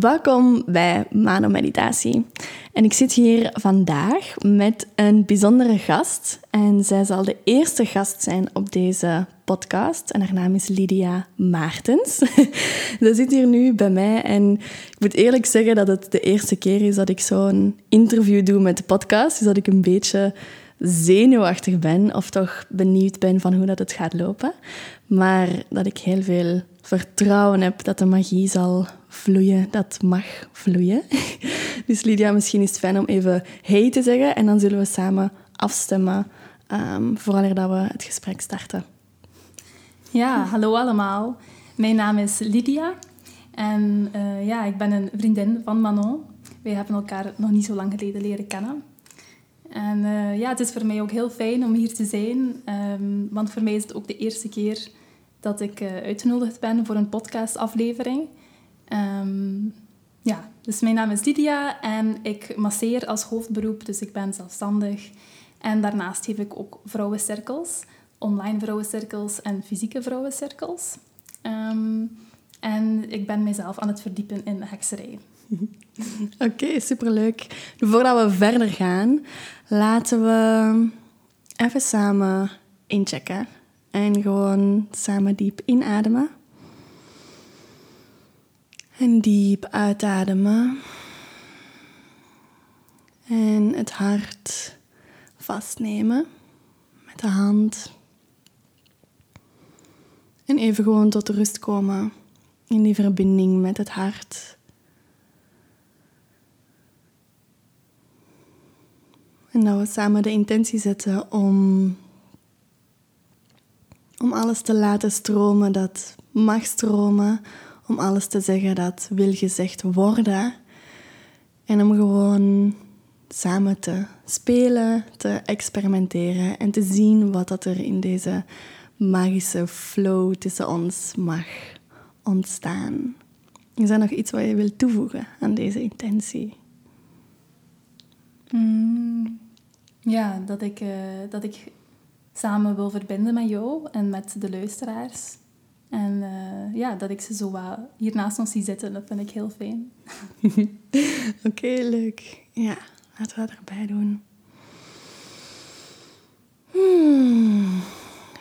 Welkom bij Mano Meditatie. En ik zit hier vandaag met een bijzondere gast. En zij zal de eerste gast zijn op deze podcast. En haar naam is Lydia Maartens. Ze zit hier nu bij mij. En ik moet eerlijk zeggen dat het de eerste keer is dat ik zo'n interview doe met de podcast. Dus dat ik een beetje zenuwachtig ben of toch benieuwd ben van hoe dat het gaat lopen. Maar dat ik heel veel vertrouwen heb dat de magie zal vloeien, dat mag vloeien. Dus Lydia, misschien is het fijn om even hey te zeggen en dan zullen we samen afstemmen um, voordat we het gesprek starten. Ja, hallo allemaal. Mijn naam is Lydia en uh, ja, ik ben een vriendin van Manon. Wij hebben elkaar nog niet zo lang geleden leren kennen. En uh, ja, het is voor mij ook heel fijn om hier te zijn, um, want voor mij is het ook de eerste keer dat ik uh, uitgenodigd ben voor een podcastaflevering. Um, ja, dus mijn naam is Lydia en ik masseer als hoofdberoep, dus ik ben zelfstandig. En daarnaast geef ik ook vrouwencirkels, online vrouwencirkels en fysieke vrouwencirkels. Um, en ik ben mezelf aan het verdiepen in hekserij. Oké, superleuk. Voordat we verder gaan, laten we even samen inchecken. En gewoon samen diep inademen. En diep uitademen. En het hart vastnemen met de hand. En even gewoon tot rust komen in die verbinding met het hart. En dat we samen de intentie zetten om, om alles te laten stromen dat mag stromen. Om alles te zeggen dat wil gezegd worden. En om gewoon samen te spelen, te experimenteren en te zien wat dat er in deze magische flow tussen ons mag ontstaan. Is er nog iets wat je wilt toevoegen aan deze intentie? Mm, ja, dat ik, uh, dat ik samen wil verbinden met jou en met de luisteraars. En uh, ja, dat ik ze zo wat hier naast ons zie zitten, dat vind ik heel fijn. Oké, leuk. Ja, laten we dat erbij doen. Hmm,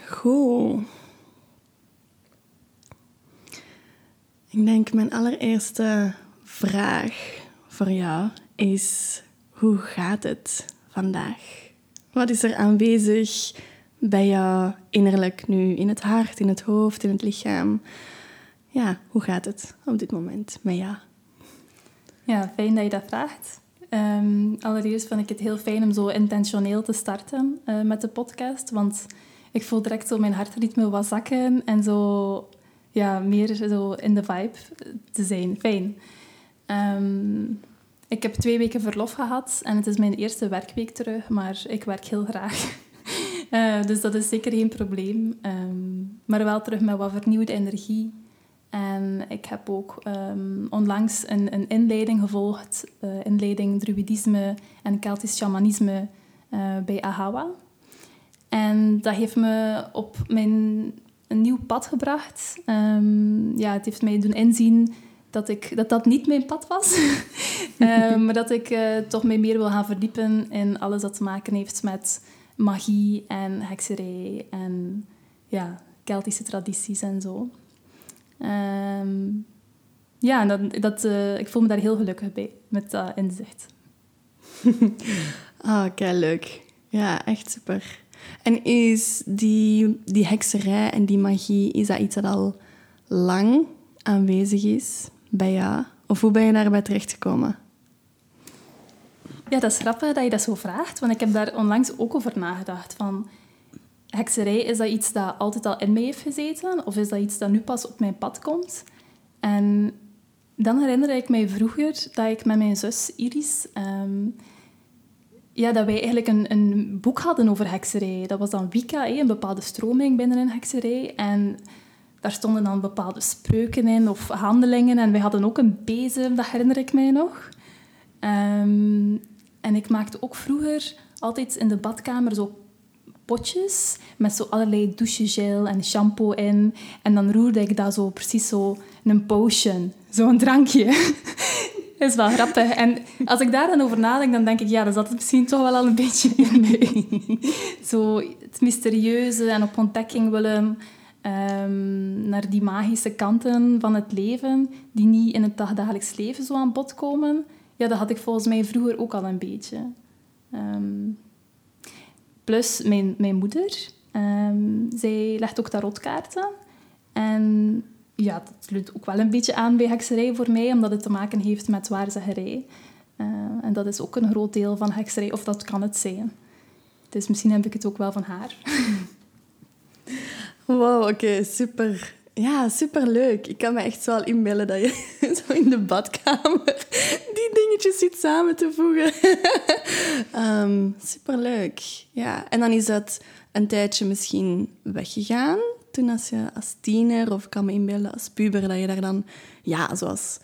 goed. Ik denk mijn allereerste vraag voor jou is: hoe gaat het vandaag? Wat is er aanwezig bij jou innerlijk nu? In het hart, in het hoofd, in het lichaam? Ja, hoe gaat het op dit moment met jou? Ja, fijn dat je dat vraagt. Um, allereerst vind ik het heel fijn om zo intentioneel te starten uh, met de podcast. Want ik voel direct zo mijn hartritme wat zakken en zo ja, meer zo in de vibe te zijn. Fijn. Um, ik heb twee weken verlof gehad en het is mijn eerste werkweek terug, maar ik werk heel graag. Uh, dus dat is zeker geen probleem. Um, maar wel terug met wat vernieuwde energie. En ik heb ook um, onlangs een, een inleiding gevolgd, uh, inleiding druidisme en Keltisch shamanisme uh, bij Ahawa. En dat heeft me op mijn een nieuw pad gebracht. Um, ja, het heeft mij doen inzien dat, ik, dat dat niet mijn pad was. maar dat ik uh, toch mij meer wil gaan verdiepen in alles dat te maken heeft met magie en hekserij en ja, Keltische tradities en zo. Um, ja, dat, dat, uh, ik voel me daar heel gelukkig bij, met dat inzicht. ah, oké, leuk. Ja, echt super. En is die, die hekserij en die magie, is dat iets dat al lang aanwezig is bij jou? Of hoe ben je daarbij terechtgekomen? Ja, dat is grappig dat je dat zo vraagt, want ik heb daar onlangs ook over nagedacht. Van, hekserij, is dat iets dat altijd al in mij heeft gezeten? Of is dat iets dat nu pas op mijn pad komt? En dan herinner ik mij vroeger dat ik met mijn zus Iris... Ehm, ja, dat wij eigenlijk een, een boek hadden over hekserij. Dat was dan Wicca, een bepaalde stroming binnen een hekserij. En daar stonden dan bepaalde spreuken in of handelingen. En wij hadden ook een bezem, dat herinner ik mij nog. Um, en ik maakte ook vroeger altijd in de badkamer zo potjes met zo allerlei douchegel en shampoo in. En dan roerde ik dat zo precies zo een potion, zo'n drankje. Is wel grappig. En als ik daar dan over nadenk, dan denk ik, ja, dat zat het misschien toch wel al een beetje in mij. Zo het mysterieuze en op ontdekking willen um, naar die magische kanten van het leven, die niet in het dagdagelijks leven zo aan bod komen. Ja, dat had ik volgens mij vroeger ook al een beetje. Um, plus mijn, mijn moeder, um, zij legt ook tarotkaarten. En ja, dat sluit ook wel een beetje aan bij hekserij voor mij, omdat het te maken heeft met waarzeggerij. Uh, en dat is ook een groot deel van hekserij, of dat kan het zijn. Dus misschien heb ik het ook wel van haar. Wow, oké, super. Ja, super leuk. Ik kan me echt zo al inbeelden dat je zo in de badkamer ziet samen te voegen. um, super leuk. Ja, en dan is dat een tijdje misschien weggegaan. Toen als je als tiener, of kan me inbeelden als puber, dat je daar dan, ja, zoals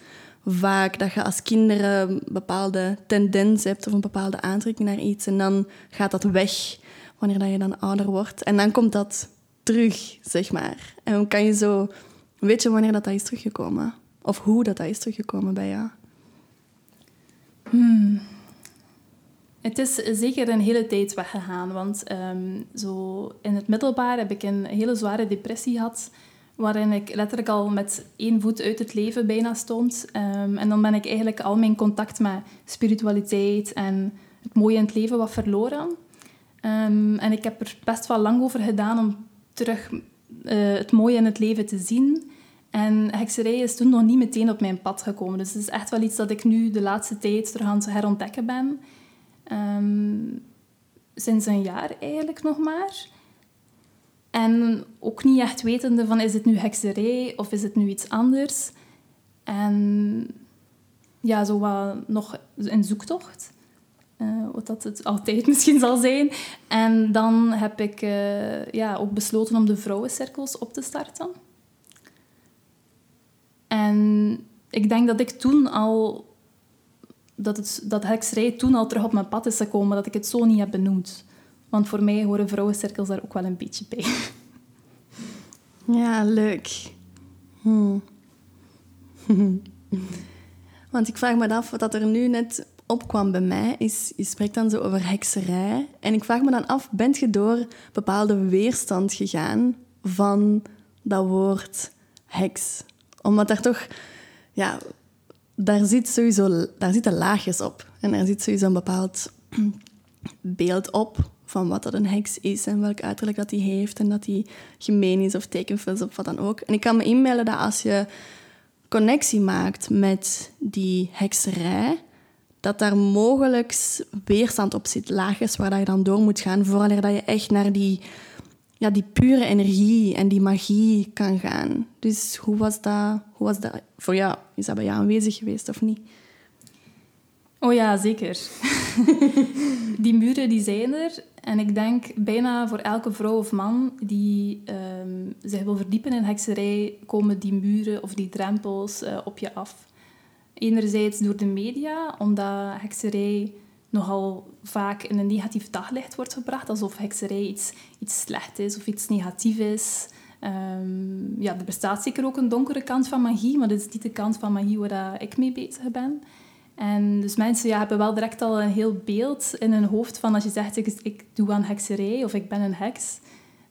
vaak, dat je als kinderen een bepaalde tendens hebt of een bepaalde aantrekking naar iets. En dan gaat dat weg wanneer dat je dan ouder wordt. En dan komt dat terug, zeg maar. En dan kan je zo... Weet je wanneer dat, dat is teruggekomen? Of hoe dat, dat is teruggekomen bij jou? Hmm. Het is zeker een hele tijd weggegaan. Want um, zo in het middelbaar heb ik een hele zware depressie gehad. Waarin ik letterlijk al met één voet uit het leven bijna stond. Um, en dan ben ik eigenlijk al mijn contact met spiritualiteit en het mooie in het leven wat verloren. Um, en ik heb er best wel lang over gedaan om terug uh, het mooie in het leven te zien. En hekserij is toen nog niet meteen op mijn pad gekomen. Dus het is echt wel iets dat ik nu de laatste tijd terug aan het herontdekken ben. Um, sinds een jaar eigenlijk nog maar. En ook niet echt wetende van is het nu hekserij of is het nu iets anders. En ja, zo wat nog een zoektocht. Uh, wat dat het altijd misschien zal zijn. En dan heb ik uh, ja, ook besloten om de vrouwencirkels op te starten. En ik denk dat ik toen al... Dat, het, dat hekserij toen al terug op mijn pad is gekomen, dat ik het zo niet heb benoemd. Want voor mij horen vrouwencirkels daar ook wel een beetje bij. Ja, leuk. Hmm. Want ik vraag me af wat er nu net opkwam bij mij, is, je spreekt dan zo over hekserij. En ik vraag me dan af, bent je door bepaalde weerstand gegaan van dat woord heks? Omdat daar toch, ja, daar zit sowieso, daar zitten laagjes op. En er zit sowieso een bepaald beeld op van wat dat een heks is en welk uiterlijk dat die heeft en dat die gemeen is of tekenfilms of wat dan ook. En ik kan me inmelden dat als je connectie maakt met die hekserij, dat daar mogelijk weerstand op zit, laagjes waar je dan door moet gaan, voordat je echt naar die, ja, die pure energie en die magie kan gaan. Dus hoe was dat, hoe was dat voor jou? Is dat bij jou aanwezig geweest of niet? Oh ja, zeker. die muren die zijn er. En ik denk bijna voor elke vrouw of man die um, zich wil verdiepen in hekserij, komen die muren of die drempels uh, op je af. Enerzijds door de media, omdat hekserij nogal vaak in een negatief daglicht wordt gebracht, alsof hekserij iets, iets slecht is of iets negatief is. Um, ja, er bestaat zeker ook een donkere kant van magie, maar dat is niet de kant van magie waar ik mee bezig ben. En dus mensen ja, hebben wel direct al een heel beeld in hun hoofd van als je zegt ik, doe aan hekserij of ik ben een heks.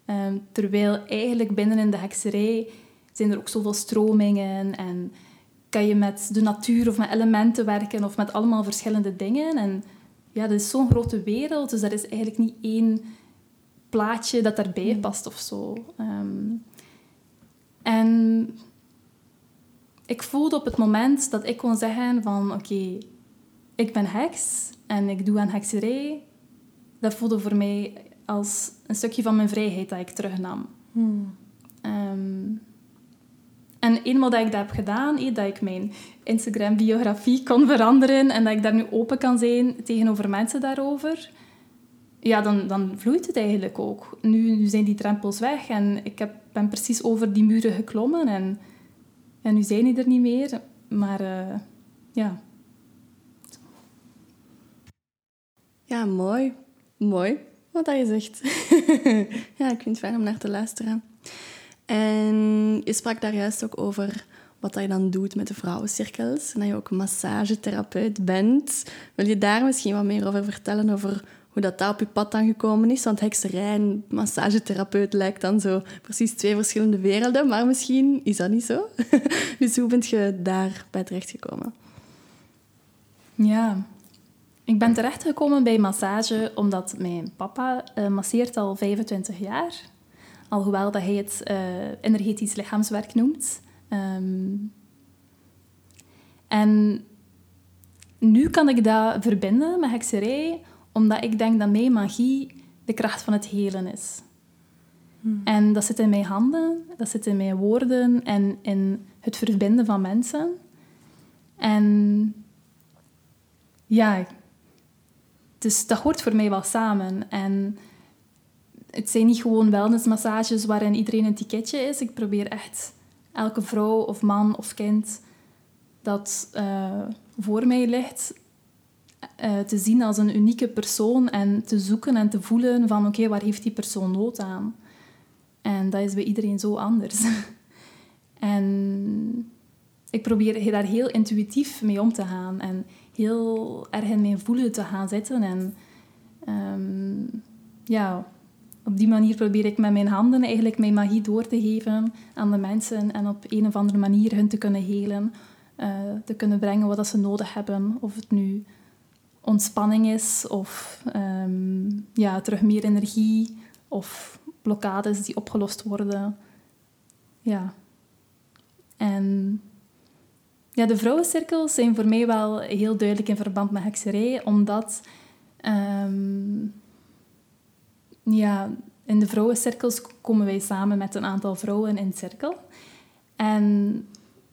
Um, terwijl eigenlijk binnen in de hekserij zijn er ook zoveel stromingen en kan je met de natuur of met elementen werken of met allemaal verschillende dingen. En ja, dat is zo'n grote wereld, dus er is eigenlijk niet één plaatje dat daarbij hmm. past of zo. Um, en ik voelde op het moment dat ik kon zeggen van oké, ik ben heks en ik doe aan hekserij, dat voelde voor mij als een stukje van mijn vrijheid dat ik terugnam. Hmm. Um, en eenmaal dat ik dat heb gedaan, dat ik mijn Instagram-biografie kon veranderen en dat ik daar nu open kan zijn tegenover mensen daarover, ja, dan, dan vloeit het eigenlijk ook. Nu, zijn die drempels weg en ik heb, ben precies over die muren geklommen en, en nu zijn die er niet meer. Maar uh, ja. Ja, mooi. Mooi wat je zegt. ja, ik vind het fijn om naar te luisteren. En je sprak daar juist ook over wat je dan doet met de vrouwencirkels. En dat je ook massagetherapeut bent. Wil je daar misschien wat meer over vertellen? Over hoe dat, dat op je pad dan gekomen is? Want hekserij en massagetherapeut lijkt dan zo precies twee verschillende werelden. Maar misschien is dat niet zo. dus hoe ben je daarbij terechtgekomen? Ja, ik ben terechtgekomen bij massage omdat mijn papa uh, masseert al 25 jaar. Alhoewel dat hij het uh, energetisch lichaamswerk noemt. Um, en nu kan ik dat verbinden met hekserij, omdat ik denk dat mijn magie de kracht van het helen is. Hmm. En dat zit in mijn handen, dat zit in mijn woorden en in het verbinden van mensen. En ja, dus dat hoort voor mij wel samen. En het zijn niet gewoon wellnessmassages waarin iedereen een ticketje is. Ik probeer echt elke vrouw of man of kind dat uh, voor mij ligt uh, te zien als een unieke persoon en te zoeken en te voelen van oké, waar heeft die persoon nood aan? En dat is bij iedereen zo anders. en ik probeer daar heel intuïtief mee om te gaan en heel erg in mijn voelen te gaan zitten. En um, ja, op die manier probeer ik met mijn handen eigenlijk mijn magie door te geven aan de mensen en op een of andere manier hun te kunnen helen, uh, te kunnen brengen wat ze nodig hebben. Of het nu ontspanning is of um, ja, terug meer energie of blokkades die opgelost worden. Ja. En ja, de vrouwencirkels zijn voor mij wel heel duidelijk in verband met hekserij, omdat um, ja, in de vrouwencirkels komen wij samen met een aantal vrouwen in cirkel. En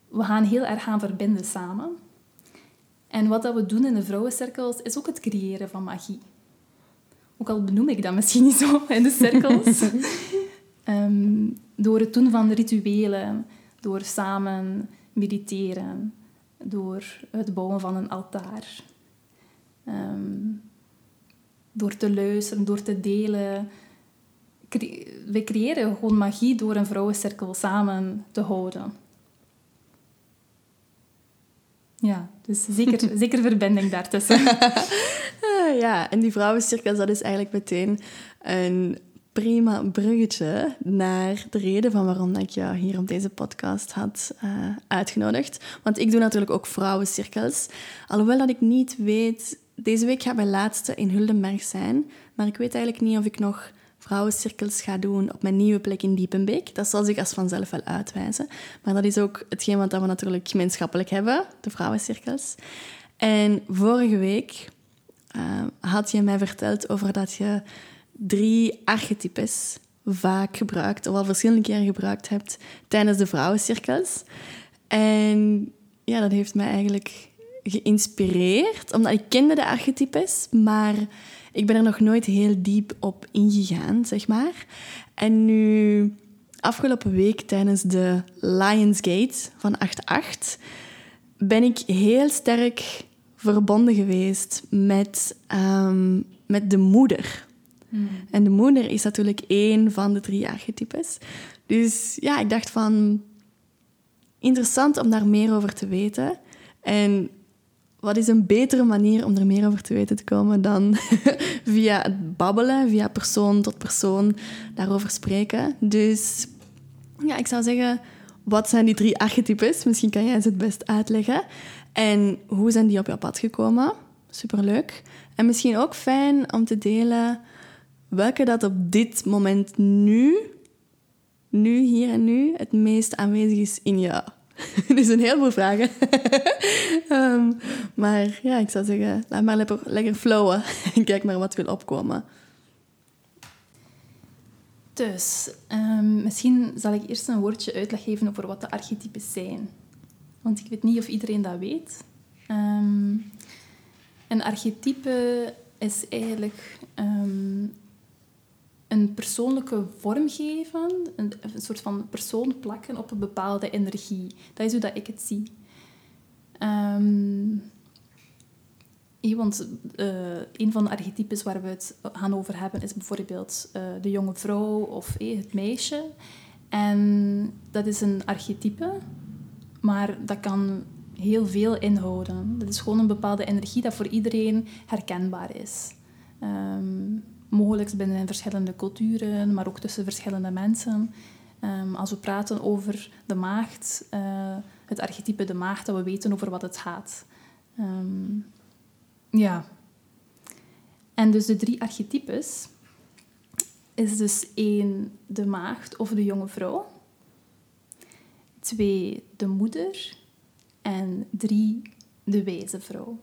we gaan heel erg gaan verbinden samen. En wat dat we doen in de vrouwencirkels is ook het creëren van magie. Ook al benoem ik dat misschien niet zo in de cirkels. Ehm, door het doen van rituelen, door samen mediteren, door het bouwen van een altaar. Ehm, door te luisteren, door te delen. we creëren gewoon magie door een vrouwencirkel samen te houden. Ja, dus zeker, zeker verbinding daartussen. ja, en die vrouwencirkels, dat is eigenlijk meteen een prima bruggetje naar de reden van waarom ik jou hier op deze podcast had uh, uitgenodigd. Want ik doe natuurlijk ook vrouwencirkels. Alhoewel dat ik niet weet... Deze week gaat mijn laatste in Huldenberg zijn. Maar ik weet eigenlijk niet of ik nog vrouwencirkels ga doen op mijn nieuwe plek in Diepenbeek. Dat zal zich als vanzelf wel uitwijzen. Maar dat is ook hetgeen wat we natuurlijk gemeenschappelijk hebben, de vrouwencirkels. En vorige week uh, had je mij verteld over dat je drie archetypes vaak gebruikt, of al verschillende keren gebruikt hebt tijdens de vrouwencirkels. En ja, dat heeft mij eigenlijk geïnspireerd, omdat ik kende de archetypes, maar ik ben er nog nooit heel diep op ingegaan, zeg maar. En nu, afgelopen week tijdens de Lionsgate van 8-8, ben ik heel sterk verbonden geweest met, um, met de moeder Hmm. En de moeder is natuurlijk één van de drie archetypes. Dus ja, ik dacht van... Interessant om daar meer over te weten. En wat is een betere manier om er meer over te weten te komen dan via het babbelen, via persoon tot persoon daarover spreken. Dus ja, ik zou zeggen, wat zijn die drie archetypes? Misschien kan jij ze het best uitleggen. En hoe zijn die op jouw pad gekomen? Superleuk. En misschien ook fijn om te delen welke dat op dit moment nu, nu, hier en nu, het meest aanwezig is in jou. Is een heleboel vragen. Ehm, maar ja, ik zou zeggen, laat maar lekker, flowen en kijk maar wat wil opkomen. Dus, um, misschien zal ik eerst een woordje uitleg geven over wat de archetypes zijn. Want ik weet niet of iedereen dat weet. Um, een archetype is eigenlijk een persoonlijke vorm geven, een, soort van persoon plakken op een bepaalde energie. Dat is hoe dat ik het zie. Um, want uh, een van de archetypes waar we het gaan over hebben is bijvoorbeeld uh, de jonge vrouw of het meisje. En dat is een archetype Maar dat kan heel veel inhouden. Dat is gewoon een bepaalde energie dat voor iedereen herkenbaar is. Um, mogelijk binnen verschillende culturen, maar ook tussen verschillende mensen. Um, als we praten over de maagd, uh, het archetype de maagd, dat we weten over wat het gaat. Um, ja. En dus de drie archetypes is dus één de maagd of de jonge vrouw. Twee de moeder. En drie de wijze vrouw.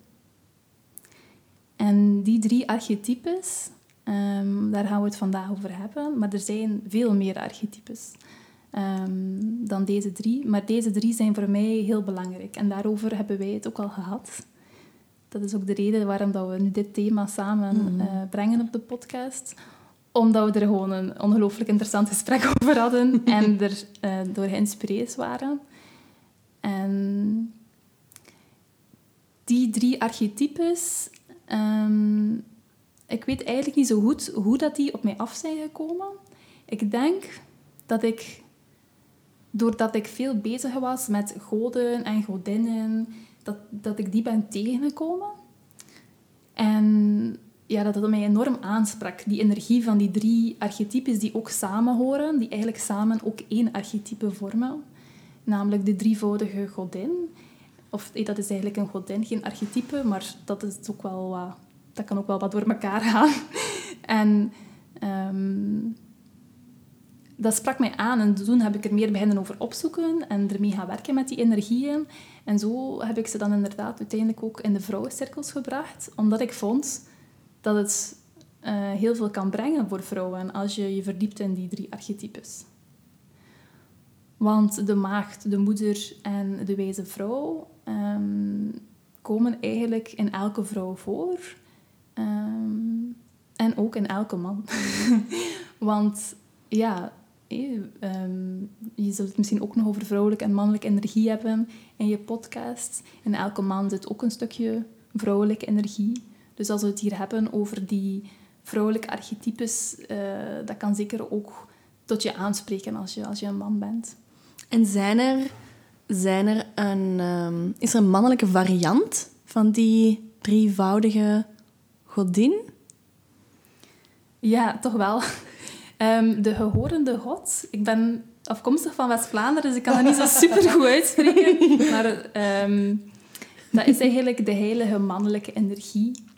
En die drie archetypes, um, daar gaan we het vandaag over hebben. Maar er zijn veel meer archetypes um, dan deze drie. Maar deze drie zijn voor mij heel belangrijk. En daarover hebben wij het ook al gehad. Dat is ook de reden waarom dat we nu dit thema samen mm brengen op de podcast omdat we er gewoon een ongelooflijk interessant gesprek over hadden en er uh, door geïnspireerd waren. En die drie archetypes, um, ik weet eigenlijk niet zo goed hoe dat die op mij af zijn gekomen. Ik denk dat ik, doordat ik veel bezig was met goden en godinnen, dat, dat ik die ben tegengekomen. En ja, dat dat mij enorm aansprak. Die energie van die drie archetypes die ook samen horen, die eigenlijk samen ook één archetype vormen. Namelijk de drievoudige godin. Of dat is eigenlijk een godin, geen archetype, maar dat, is ook wel dat kan ook wel wat door elkaar gaan. en um, dat sprak mij aan en toen heb ik er meer beginnen over opzoeken en ermee gaan werken met die energieën. En zo heb ik ze dan inderdaad uiteindelijk ook in de vrouwencirkels gebracht, omdat ik vond dat het uh, heel veel kan brengen voor vrouwen als je je verdiept in die drie archetypes. Want de maagd, de moeder en de wijze vrouw um, komen eigenlijk in elke vrouw voor. Um, en ook in elke man. Want ja, um, je zult het misschien ook nog over vrouwelijke en mannelijke energie hebben in je podcast. In elke man zit ook een stukje vrouwelijke energie. Dus als we het hier hebben over die vrouwelijke archetypes, uh, dat kan zeker ook tot je aanspreken als je, als je een man bent. En zijn er, zijn er een, um, is er een mannelijke variant van die drievoudige godin? Ja, toch wel. Um, de gehorende god. Ik ben afkomstig van West-Vlaanderen, dus ik kan dat niet zo super goed uitspreken. Maar um, dat is eigenlijk de heilige mannelijke energie.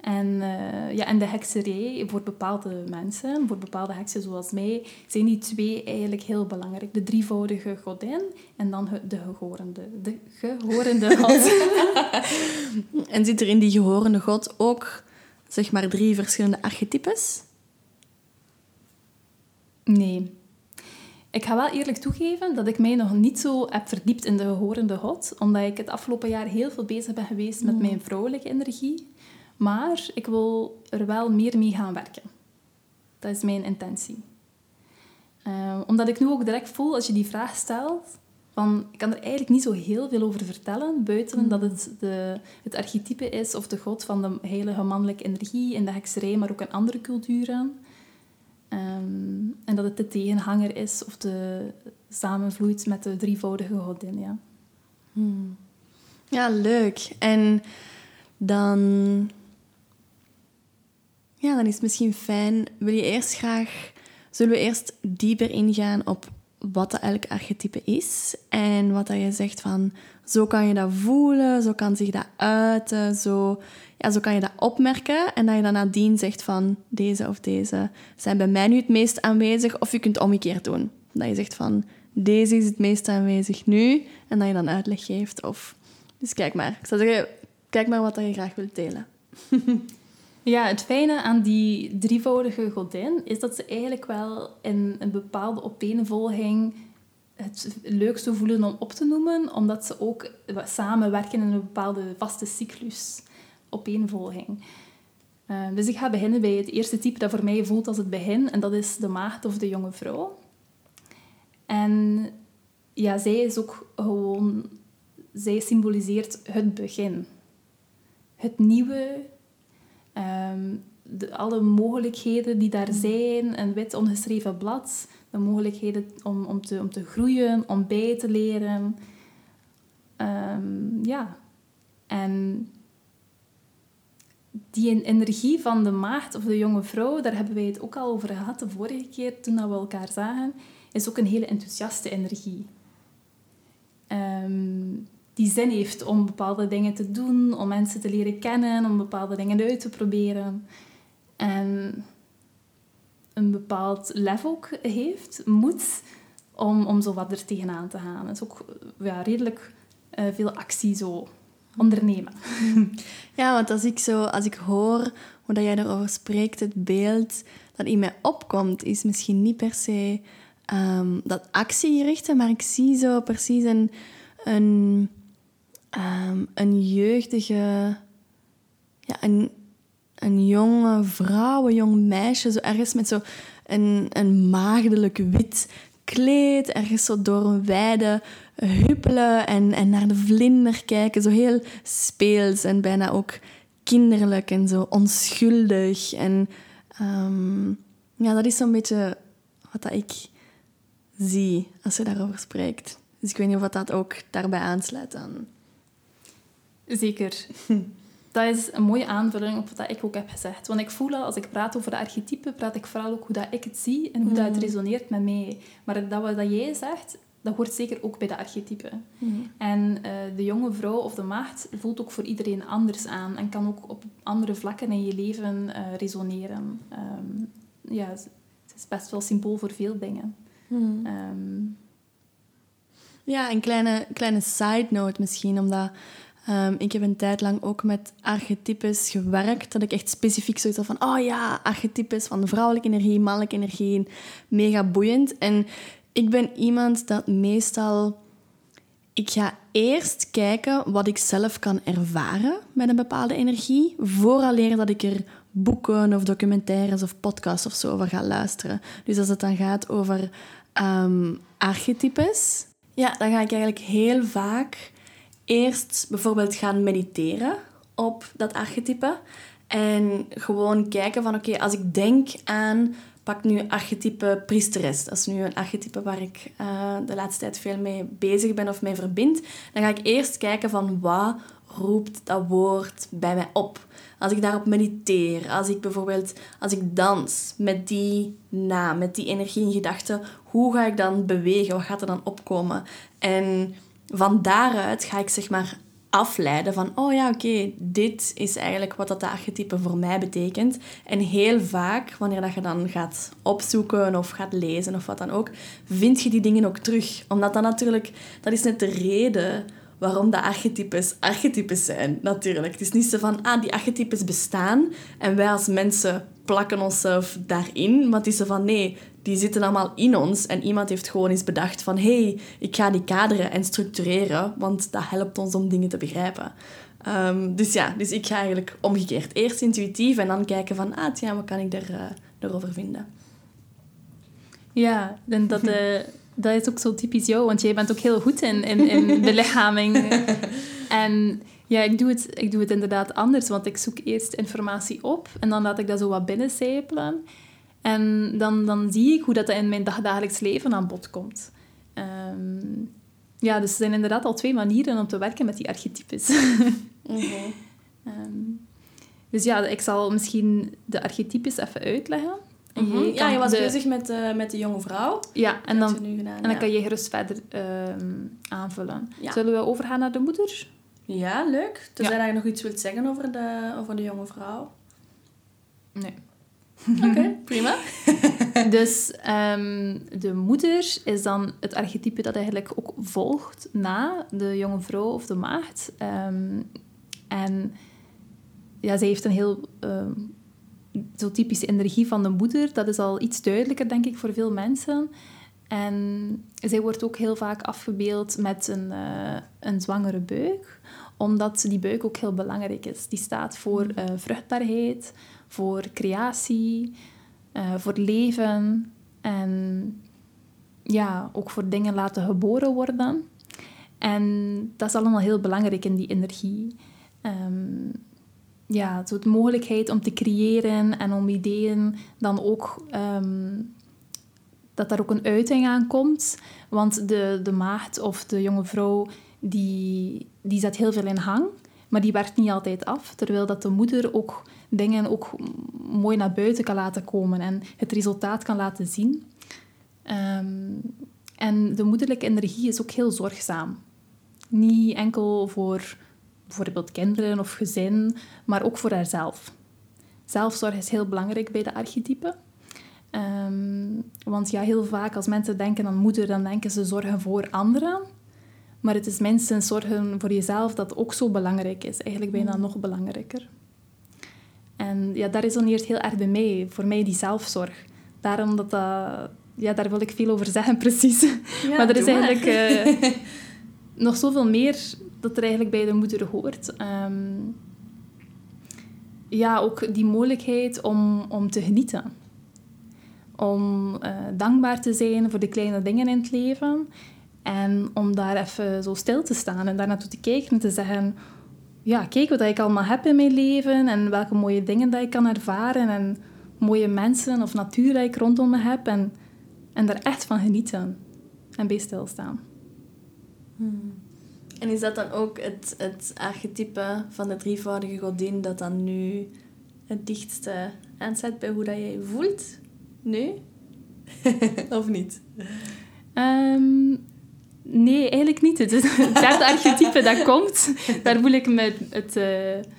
En, uh, ja, en de hekserij voor bepaalde mensen, voor bepaalde heksen zoals mij, zijn die twee eigenlijk heel belangrijk. De drievoudige godin en dan de gehorende, de gehorende god. en zit er in die gehorende god ook zeg maar drie verschillende archetypes? Nee. Ik ga wel eerlijk toegeven dat ik mij nog niet zo heb verdiept in de gehorende god, omdat ik het afgelopen jaar heel veel bezig ben geweest met mm. mijn vrouwelijke energie. Maar ik wil er wel meer mee gaan werken. Dat is mijn intentie. Uh, omdat ik nu ook direct voel, als je die vraag stelt, van, ik kan er eigenlijk niet zo heel veel over vertellen, buiten mm. dat het de, het archetype is of de god van de heilige mannelijke energie in de hekserij, maar ook in andere culturen. Um, en dat het de tegenhanger is of de samenvloeit met de drievoudige godin, ja. Hmm. Ja, leuk. En dan ja, dan is het misschien fijn. Wil je eerst graag. Zullen we eerst dieper ingaan op wat dat elk archetype is en wat dat je zegt van zo kan je dat voelen, zo kan zich dat uiten, zo, ja, zo kan je dat opmerken en dat je dan nadien zegt van deze of deze zijn bij mij nu het meest aanwezig of je kunt omgekeerd doen. Dat je zegt van deze is het meest aanwezig nu en dat je dan uitleg geeft. Of... Dus kijk maar. Ik zou zeggen, kijk maar wat je graag wilt delen. Ja, het fijne aan die drievoudige godin is dat ze eigenlijk wel in een bepaalde opeenvolging het leukste voelen om op te noemen, omdat ze ook samenwerken in een bepaalde vaste cyclus, opeenvolging. Uh, dus ik ga beginnen bij het eerste type dat voor mij voelt als het begin, en dat is de maagd of de jonge vrouw. En ja, zij is ook gewoon, zij symboliseert het begin. Het nieuwe, Ehm, de, alle mogelijkheden die daar zijn, een wit ongeschreven blad, de mogelijkheden om, om, te, om te groeien, om bij te leren, Ehm, ja. En die energie van de maagd of de jonge vrouw, daar hebben wij het ook al over gehad de vorige keer toen we elkaar zagen, is ook een hele enthousiaste energie. Ehm, die zin heeft om bepaalde dingen te doen, om mensen te leren kennen, om bepaalde dingen uit te proberen. En een bepaald level ook heeft, moet, om, om zo wat er tegenaan te gaan. Het is ook ja, redelijk uh, veel actie zo ondernemen. Ja, want als ik, zo, als ik hoor hoe dat jij erover spreekt, het beeld dat in mij opkomt, is misschien niet per se um, dat actiegerichte, maar ik zie zo precies een, een, um, een jeugdige, ja, een, een jonge vrouw, een jong meisje, zo ergens met zo een, een maagdelijk wit kleed, ergens zo door een weide huppelen en, en naar de vlinder kijken. Zo heel speels en bijna ook kinderlijk en zo onschuldig. En um, ja, dat is zo'n beetje wat ik zie als je daarover spreekt. Dus ik weet niet of dat ook daarbij aansluit dan. Zeker. dat is een mooie aanvulling op wat ik ook heb gezegd. Want ik voel al, als ik praat over de archetypen, praat ik vooral ook hoe dat ik het zie en hoe dat het mm. resoneert met mij. Maar dat wat dat jij zegt, dat hoort zeker ook bij de archetypen. Mm. En uh, de jonge vrouw of de maagd voelt ook voor iedereen anders aan en kan ook op andere vlakken in je leven uh, resoneren. Um, ja, het is best wel symbool voor veel dingen. Mm. Um, ja, een kleine, kleine side note misschien, omdat Um, ik heb een tijd lang ook met archetypes gewerkt. Dat ik echt specifiek zoiets had van... Oh ja, archetypes van vrouwelijke energie, mannelijke energie. Mega boeiend. En ik ben iemand dat meestal... Ik ga eerst kijken wat ik zelf kan ervaren met een bepaalde energie, vooraleer dat ik er boeken of documentaires of podcasts of zo over ga luisteren. Dus als het dan gaat over um, archetypes, ja, dan ga ik eigenlijk heel vaak eerst bijvoorbeeld gaan mediteren op dat archetype. En gewoon kijken van oké, als ik denk aan, pak nu archetype priesteres. Dat is nu een archetype waar ik uh, de laatste tijd veel mee bezig ben of mee verbind. Dan ga ik eerst kijken van wat roept dat woord bij mij op. Als ik daarop mediteer, als ik bijvoorbeeld als ik dans met die naam, met die energie in gedachten, hoe ga ik dan bewegen? Wat gaat er dan opkomen? En van daaruit ga ik zeg maar afleiden van, oh ja, oké, dit is eigenlijk wat dat archetype voor mij betekent. En heel vaak, wanneer dat je dan gaat opzoeken of gaat lezen of wat dan ook, vind je die dingen ook terug. Omdat dat natuurlijk, dat is net de reden waarom de archetypes archetypes zijn, natuurlijk. Het is niet zo van, ah, die archetypes bestaan en wij als mensen plakken onszelf daarin. Maar het is zo van, nee, die zitten allemaal in ons. En iemand heeft gewoon eens bedacht van... hé, hey, ik ga die kaderen en structureren, want dat helpt ons om dingen te begrijpen. Um, dus ja, dus ik ga eigenlijk omgekeerd. Eerst intuïtief en dan kijken van... ah, tja, wat kan ik er, uh, erover vinden? Ja, en dat, uh, dat is ook zo typisch jou, want jij bent ook heel goed in, in, in belichaming. en ja, ik doe, het, ik doe het inderdaad anders, want ik zoek eerst informatie op en dan laat ik dat zo wat binnencijpelen. En dan, dan zie ik hoe dat in mijn dagdagelijks leven aan bod komt. Um, ja, dus er zijn inderdaad al twee manieren om te werken met die archetypes. okay. um, dus ja, ik zal misschien de archetypes even uitleggen. En mm -hmm. Ja, je was bezig met, uh, met de jonge vrouw. Ja, en dan, en dan kan je gerust verder um, aanvullen. Zullen we overgaan naar de moeder? Ja, leuk. Tenzij ja. je nog iets wilt zeggen over de, over de jonge vrouw. Nee. Oké, prima. dus um, de moeder is dan het archetype dat eigenlijk ook volgt na de jonge vrouw of de maagd. Um, en ja, zij heeft een heel um, zo typische energie van de moeder. Dat is al iets duidelijker, denk ik, voor veel mensen. En zij wordt ook heel vaak afgebeeld met een, uh, een zwangere buik, omdat die buik ook heel belangrijk is. Die staat voor uh, vruchtbaarheid, voor creatie, uh, voor leven en ja, ook voor dingen laten geboren worden. En dat is allemaal heel belangrijk in die energie. Um, ja, zo de mogelijkheid om te creëren en om ideeën dan ook... Um, dat daar ook een uiting aan komt. Want de, de maagd of de jonge vrouw die, die zet heel veel in hang, maar die werkt niet altijd af. Terwijl dat de moeder ook dingen ook mooi naar buiten kan laten komen en het resultaat kan laten zien. Ehm, en de moederlijke energie is ook heel zorgzaam. Niet enkel voor bijvoorbeeld kinderen of gezin, maar ook voor haarzelf. Zelfzorg is heel belangrijk bij de archetypen. Ehm, want ja, heel vaak als mensen denken aan moeder, dan denken ze zorgen voor anderen. Maar het is minstens zorgen voor jezelf dat ook zo belangrijk is. Eigenlijk bijna mm. nog belangrijker. En ja, daar resoneert heel erg bij mij. Voor mij die zelfzorg. Daarom dat dat... Ja, daar wil ik veel over zeggen, precies. maar er is eigenlijk uh, nog zoveel meer dat er eigenlijk bij de moeder hoort. Ehm, ja, ook die mogelijkheid om, om te genieten. Om uh, dankbaar te zijn voor de kleine dingen in het leven. En om daar even zo stil te staan en daar naartoe te kijken en te zeggen... Ja, kijk wat ik allemaal heb in mijn leven en welke mooie dingen dat ik kan ervaren. En mooie mensen of natuur dat ik rondom me heb. En, en daar echt van genieten. En bij stilstaan. Hmm. En is dat dan ook het, het archetype van de drievoudige godin dat dan nu het dichtste aanzet bij hoe dat je je voelt? Nu? of niet? Um, nee, eigenlijk niet. Het, het derde archetype dat komt, daar voel ik me het... Uh,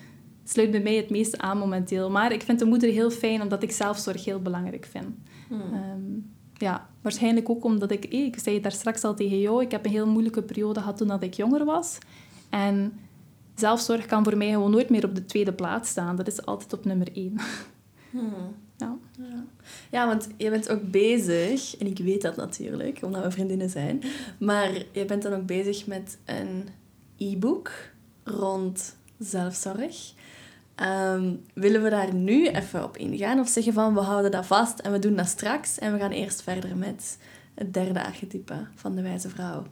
sluit bij mij het meeste aan momenteel. Maar ik vind de moeder heel fijn, omdat ik zelfzorg heel belangrijk vind. Hmm. Um, ja, waarschijnlijk ook omdat ik... ik zei daar straks al tegen jou, ik heb een heel moeilijke periode gehad toen dat ik jonger was. En zelfzorg kan voor mij gewoon nooit meer op de tweede plaats staan. Dat is altijd op nummer één. Hmm. Ja. ja. Ja, want je bent ook bezig, en ik weet dat natuurlijk, omdat we vriendinnen zijn, maar je bent dan ook bezig met een e-book rond zelfzorg. Um, willen we daar nu even op ingaan of zeggen van we houden dat vast en we doen dat straks en we gaan eerst verder met het derde archetype van de wijze vrouw?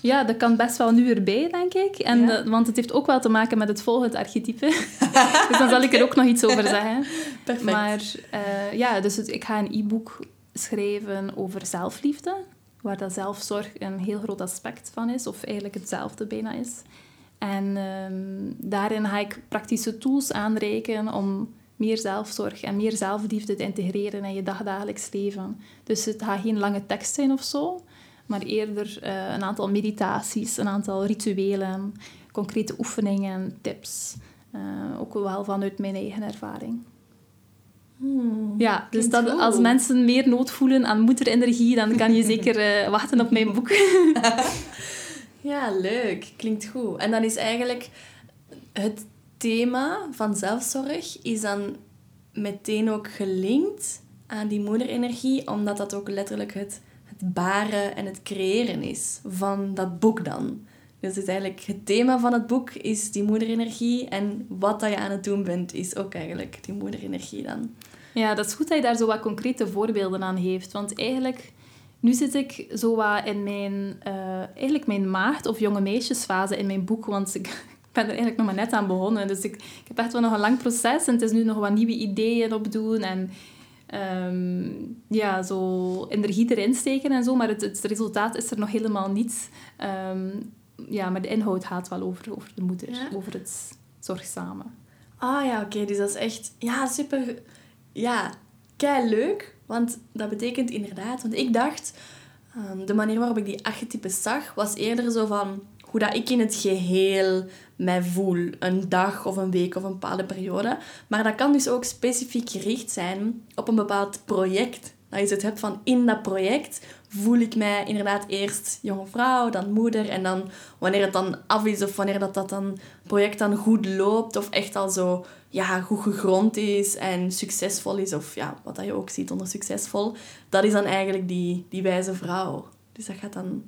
Ja, dat kan best wel nu erbij, denk ik. En want het heeft ook wel te maken met het volgende archetype. dus dan zal ik er ook nog iets over zeggen. Perfect. Maar uh, ja, dus ik ga een e-book schrijven over zelfliefde. Waar dat zelfzorg een heel groot aspect van is. Of eigenlijk hetzelfde bijna is. En um, daarin ga ik praktische tools aanreiken om meer zelfzorg en meer zelfliefde te integreren in je dagdagelijks leven. Dus het gaat geen lange tekst zijn of zo, maar eerder uh, een aantal meditaties, een aantal rituelen, concrete oefeningen, tips. Uh, ook wel vanuit mijn eigen ervaring. Hmm, ja, dus dat, als mensen meer nood voelen aan moederenergie, dan kan je zeker uh, wachten op mijn boek. Ja, leuk. Klinkt goed. En dan is eigenlijk het thema van zelfzorg is dan meteen ook gelinkt aan die moederenergie, omdat dat ook letterlijk het, het baren en het creëren is van dat boek dan. Dus het eigenlijk het thema van het boek is die moederenergie en wat dat je aan het doen bent is ook eigenlijk die moederenergie dan. Ja, dat is goed dat je daar zo wat concrete voorbeelden aan heeft, want eigenlijk nu zit ik zo wat in mijn, uh, eigenlijk mijn maagd- of jonge meisjesfase in mijn boek, want ik, ben er eigenlijk nog maar net aan begonnen. Dus ik, ik heb echt wel nog een lang proces en het is nu nog wat nieuwe ideeën opdoen en um, ja, zo energie erin steken en zo, maar het, het resultaat is er nog helemaal niet. Um, ja, maar de inhoud gaat wel over, over de moeder, over het zorgzame. Ah ja, oké, dus dat is echt, ja, super, ja, kei leuk want dat betekent inderdaad... Want ik dacht... Um, de manier waarop ik die archetypes zag, was eerder zo van... Hoe dat ik in het geheel mij voel. Een dag of een week of een bepaalde periode. Maar dat kan dus ook specifiek gericht zijn op een bepaald project. Dat je het hebt van in dat project voel ik mij inderdaad eerst jonge vrouw, dan moeder. En dan wanneer het dan af is of wanneer dat, dat dan project dan goed loopt of echt al zo ja, goed gegrond is en succesvol is, of ja, wat dat je ook ziet onder succesvol, dat is dan eigenlijk die, die wijze vrouw. Dus dat gaat dan...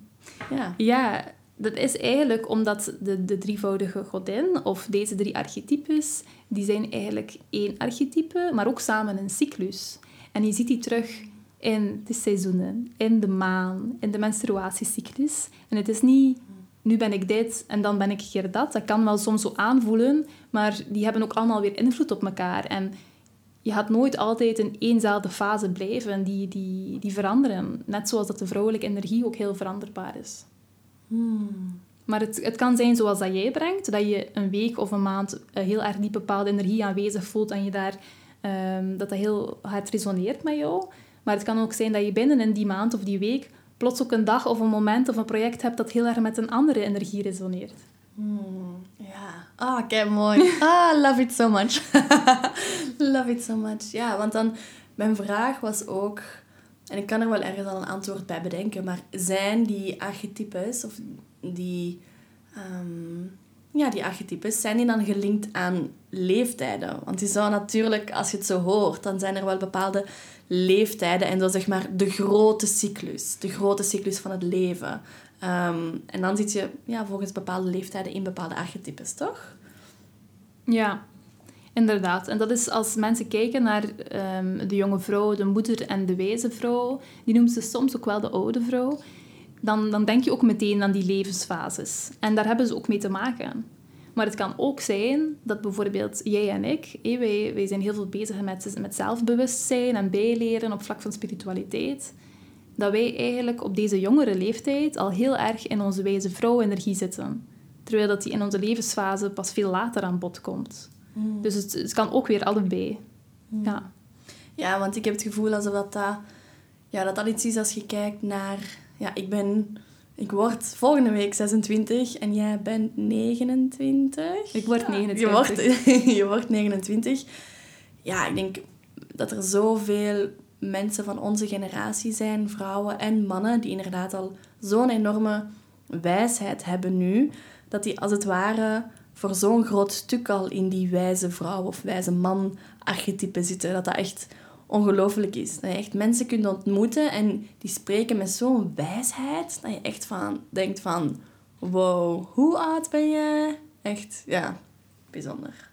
Ja. ja, dat is eigenlijk omdat de, de drievoudige godin, of deze drie archetypes, die zijn eigenlijk één archetype, maar ook samen een cyclus. En je ziet die terug in de seizoenen, in de maan, in de menstruatiecyclus. En het is niet nu ben ik dit en dan ben ik keer dat. Dat kan wel soms zo aanvoelen, maar die hebben ook allemaal weer invloed op elkaar. En je gaat nooit altijd in éénzelfde fase blijven. Die, die, die veranderen. Net zoals dat de vrouwelijke energie ook heel veranderbaar is. Hmm. Maar het, het kan zijn zoals dat jij brengt, dat je een week of een maand eh, heel erg die bepaalde energie aanwezig voelt en je daar, ehm, dat dat heel hard resoneert met jou. Maar het kan ook zijn dat je binnen in die maand of die week plots ook een dag of een moment of een project hebt dat heel erg met een andere energie resoneert. Hmm, ja. Ah, kijk, mooi. Ah, love it so much. love it so much. Ja, want dan... Mijn vraag was ook... En ik kan er wel ergens al een antwoord bij bedenken, maar zijn die archetypes, of die... ehm, ja, die archetypes, zijn die dan gelinkt aan leeftijden? Want je zou natuurlijk, als je het zo hoort, dan zijn er wel bepaalde leeftijden en zo zeg maar de grote cyclus. De grote cyclus van het leven. Ehm, en dan zit je ja, volgens bepaalde leeftijden in bepaalde archetypes, toch? Ja, inderdaad. En dat is als mensen kijken naar ehm, de jonge vrouw, de moeder en de wijze vrouw, die noemen ze soms ook wel de oude vrouw, dan, dan denk je ook meteen aan die levensfases. En daar hebben ze ook mee te maken. Maar het kan ook zijn dat bijvoorbeeld jij en ik, wij zijn heel veel bezig met, met zelfbewustzijn en bijleren op vlak van spiritualiteit, dat wij eigenlijk op deze jongere leeftijd al heel erg in onze wijze vrouw-energie zitten. Terwijl dat die in onze levensfase pas veel later aan bod komt. Dus het, het kan ook weer allebei. Ja. Ja, want ik heb het gevoel alsof dat, dat, ja, dat dat iets is als je kijkt naar... Ja, ik ben... Ik word volgende week 26 en jij bent 29. Ik word Ja, 29. Je wordt, je wordt 29. Ja, ik denk dat er zoveel mensen van onze generatie zijn, vrouwen en mannen, die inderdaad al zo'n enorme wijsheid hebben nu, dat die als het ware voor zo'n groot stuk al in die wijze vrouw of wijze man archetype zitten. Dat dat echt ongelooflijk is. Dat je echt mensen kunt ontmoeten en die spreken met zo'n wijsheid dat je echt van denkt van wow, hoe oud ben je? Echt, ja, bijzonder.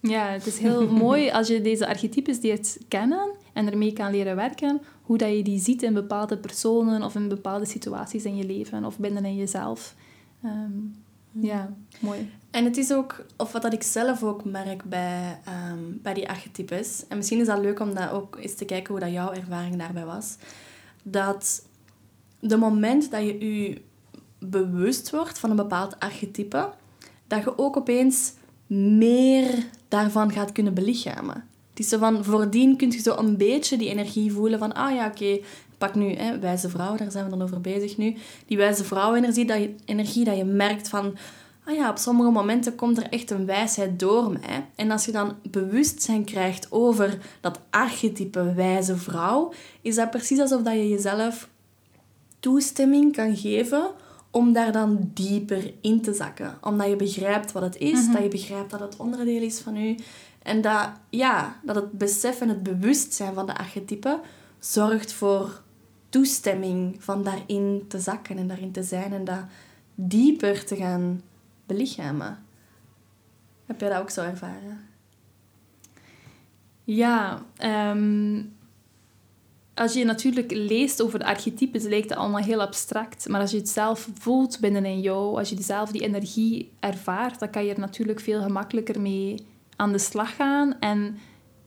Ja, het is heel mooi als je deze archetypes leert kennen en ermee kan leren werken, hoe dat je die ziet in bepaalde personen of in bepaalde situaties in je leven of binnen in jezelf. Ehm, ja, mooi. En het is ook, of wat dat ik zelf ook merk bij, ehm, bij die archetypes, en misschien is dat leuk om dat ook eens te kijken hoe dat jouw ervaring daarbij was, dat de moment dat je je bewust wordt van een bepaald archetype, dat je ook opeens meer daarvan gaat kunnen belichamen. Het is zo van, voordien kun je zo een beetje die energie voelen van, ah ja, oké, pak nu, hè, wijze vrouw, daar zijn we dan over bezig nu. Die wijze vrouw-energie, dat je, energie dat je merkt van, ah ja, op sommige momenten komt er echt een wijsheid door mij. En als je dan bewustzijn krijgt over dat archetype wijze vrouw, is dat precies alsof dat je jezelf toestemming kan geven om daar dan dieper in te zakken. Omdat je begrijpt wat het is, dat je begrijpt dat het onderdeel is van u. En dat, ja, dat het besef en het bewustzijn van de archetype zorgt voor toestemming van daarin te zakken en daarin te zijn en dat dieper te gaan belichamen. Heb jij dat ook zo ervaren? Ja, ehm, als je natuurlijk leest over de archetypes, lijkt het allemaal heel abstract. Maar als je het zelf voelt binnenin jou, als je zelf die energie ervaart, dan kan je er natuurlijk veel gemakkelijker mee aan de slag gaan. En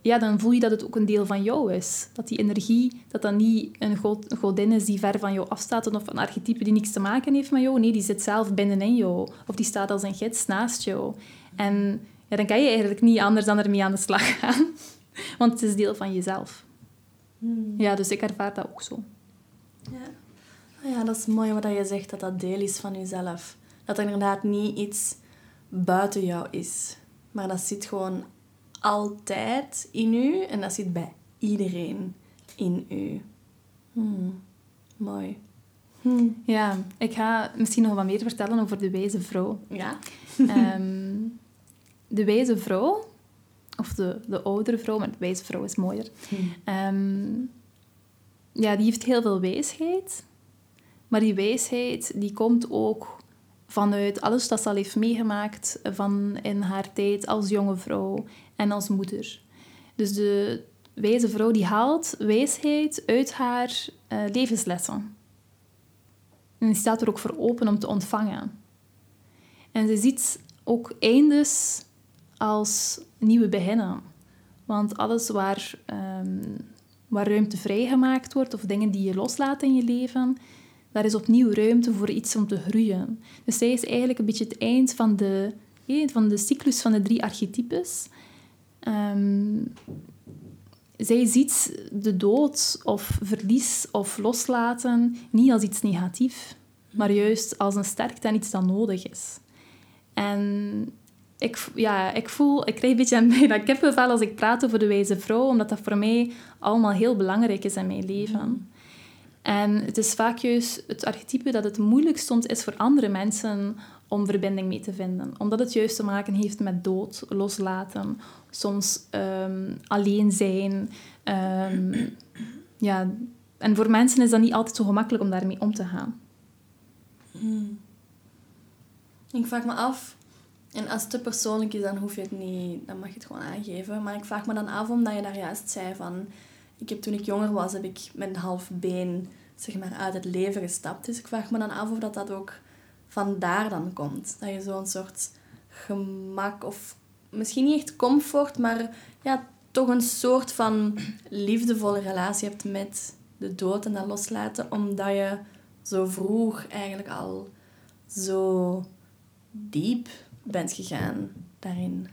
ja, dan voel je dat het ook een deel van jou is. Dat die energie, dat dat niet een, god, godin is die ver van jou afstaat of een archetype die niks te maken heeft met jou. Nee, die zit zelf binnenin jou. Of die staat als een gids naast jou. En ja, dan kan je eigenlijk niet anders dan ermee aan de slag gaan. Want het is deel van jezelf. Ja, dus ik ervaar dat ook zo. Ja. Ah ja, dat is mooi wat je zegt, dat dat deel is van jezelf. Dat er inderdaad niet iets buiten jou is. Maar dat zit gewoon altijd in u en dat zit bij iedereen in u. Hmm. Mooi. Hmm. Ja, ik ga misschien nog wat meer vertellen over de wijze vrouw. Ja? Ehm, de wijze vrouw, of de, de oudere vrouw, maar de wijze vrouw is mooier. Ehm, ja, die heeft heel veel wijsheid. Maar die wijsheid die komt ook vanuit alles dat ze al heeft meegemaakt van in haar tijd als jonge vrouw en als moeder. Dus de wijze vrouw die haalt wijsheid uit haar eh, levenslessen. En die staat er ook voor open om te ontvangen. En ze ziet ook eindes als nieuwe beginnen. Want alles waar, ehm, waar ruimte vrijgemaakt wordt of dingen die je loslaat in je leven, daar is opnieuw ruimte voor iets om te groeien. Dus zij is eigenlijk een beetje het eind van de, van de cyclus van de drie archetypes. Ehm, zij ziet de dood of verlies of loslaten niet als iets negatiefs, maar juist als een sterkte en iets dat nodig is. En ik, ja, ik voel, ik krijg een beetje dat kippenvel als ik praat over de wijze vrouw, omdat dat voor mij allemaal heel belangrijk is in mijn leven. En het is vaak juist het archetype dat het moeilijkst soms is voor andere mensen om verbinding mee te vinden. Omdat het juist te maken heeft met dood, loslaten, soms um, alleen zijn. Ehm, ja, en voor mensen is dat niet altijd zo gemakkelijk om daarmee om te gaan. Hmm. Ik vraag me af, en als het te persoonlijk is, dan hoef je het niet, dan mag je het gewoon aangeven. Maar ik vraag me dan af omdat je daar juist zei van, ik heb toen ik jonger was, heb ik een half been zeg maar, uit het leven gestapt. Dus ik vraag me dan af of dat, dat ook vandaar dan komt. Dat je zo'n soort gemak of misschien niet echt comfort, maar ja, toch een soort van liefdevolle relatie hebt met de dood en dat loslaten, omdat je zo vroeg eigenlijk al zo diep bent gegaan daarin.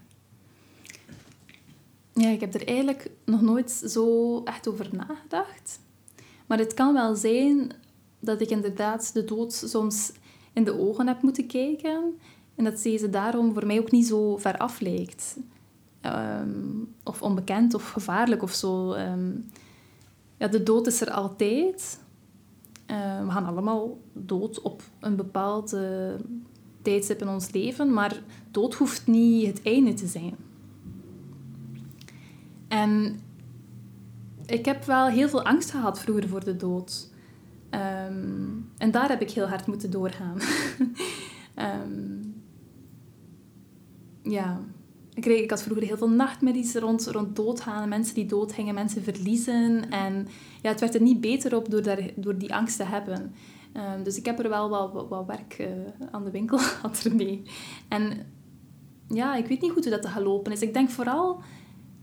Ja, ik heb er eigenlijk nog nooit zo echt over nagedacht. Maar het kan wel zijn dat ik inderdaad de dood soms in de ogen heb moeten kijken. En dat deze daarom voor mij ook niet zo ver af lijkt. Ehm, of onbekend of gevaarlijk of zo. Ehm, ja, de dood is er altijd. Uh, we gaan allemaal dood op een bepaald tijdstip in ons leven. Maar dood hoeft niet het einde te zijn. En ik heb wel heel veel angst gehad vroeger voor de dood. Ehm, en daar heb ik heel hard moeten doorgaan. um, ja, ik, kreeg, ik had vroeger heel veel nachtmerries rond, rond doodgaan. Mensen die doodgingen, mensen verliezen. En ja, het werd er niet beter op door, daar, door die angst te hebben. Um, dus ik heb er wel wat, werk uh, aan de winkel gehad ermee. En ja, ik weet niet goed hoe dat gelopen is. Ik denk vooral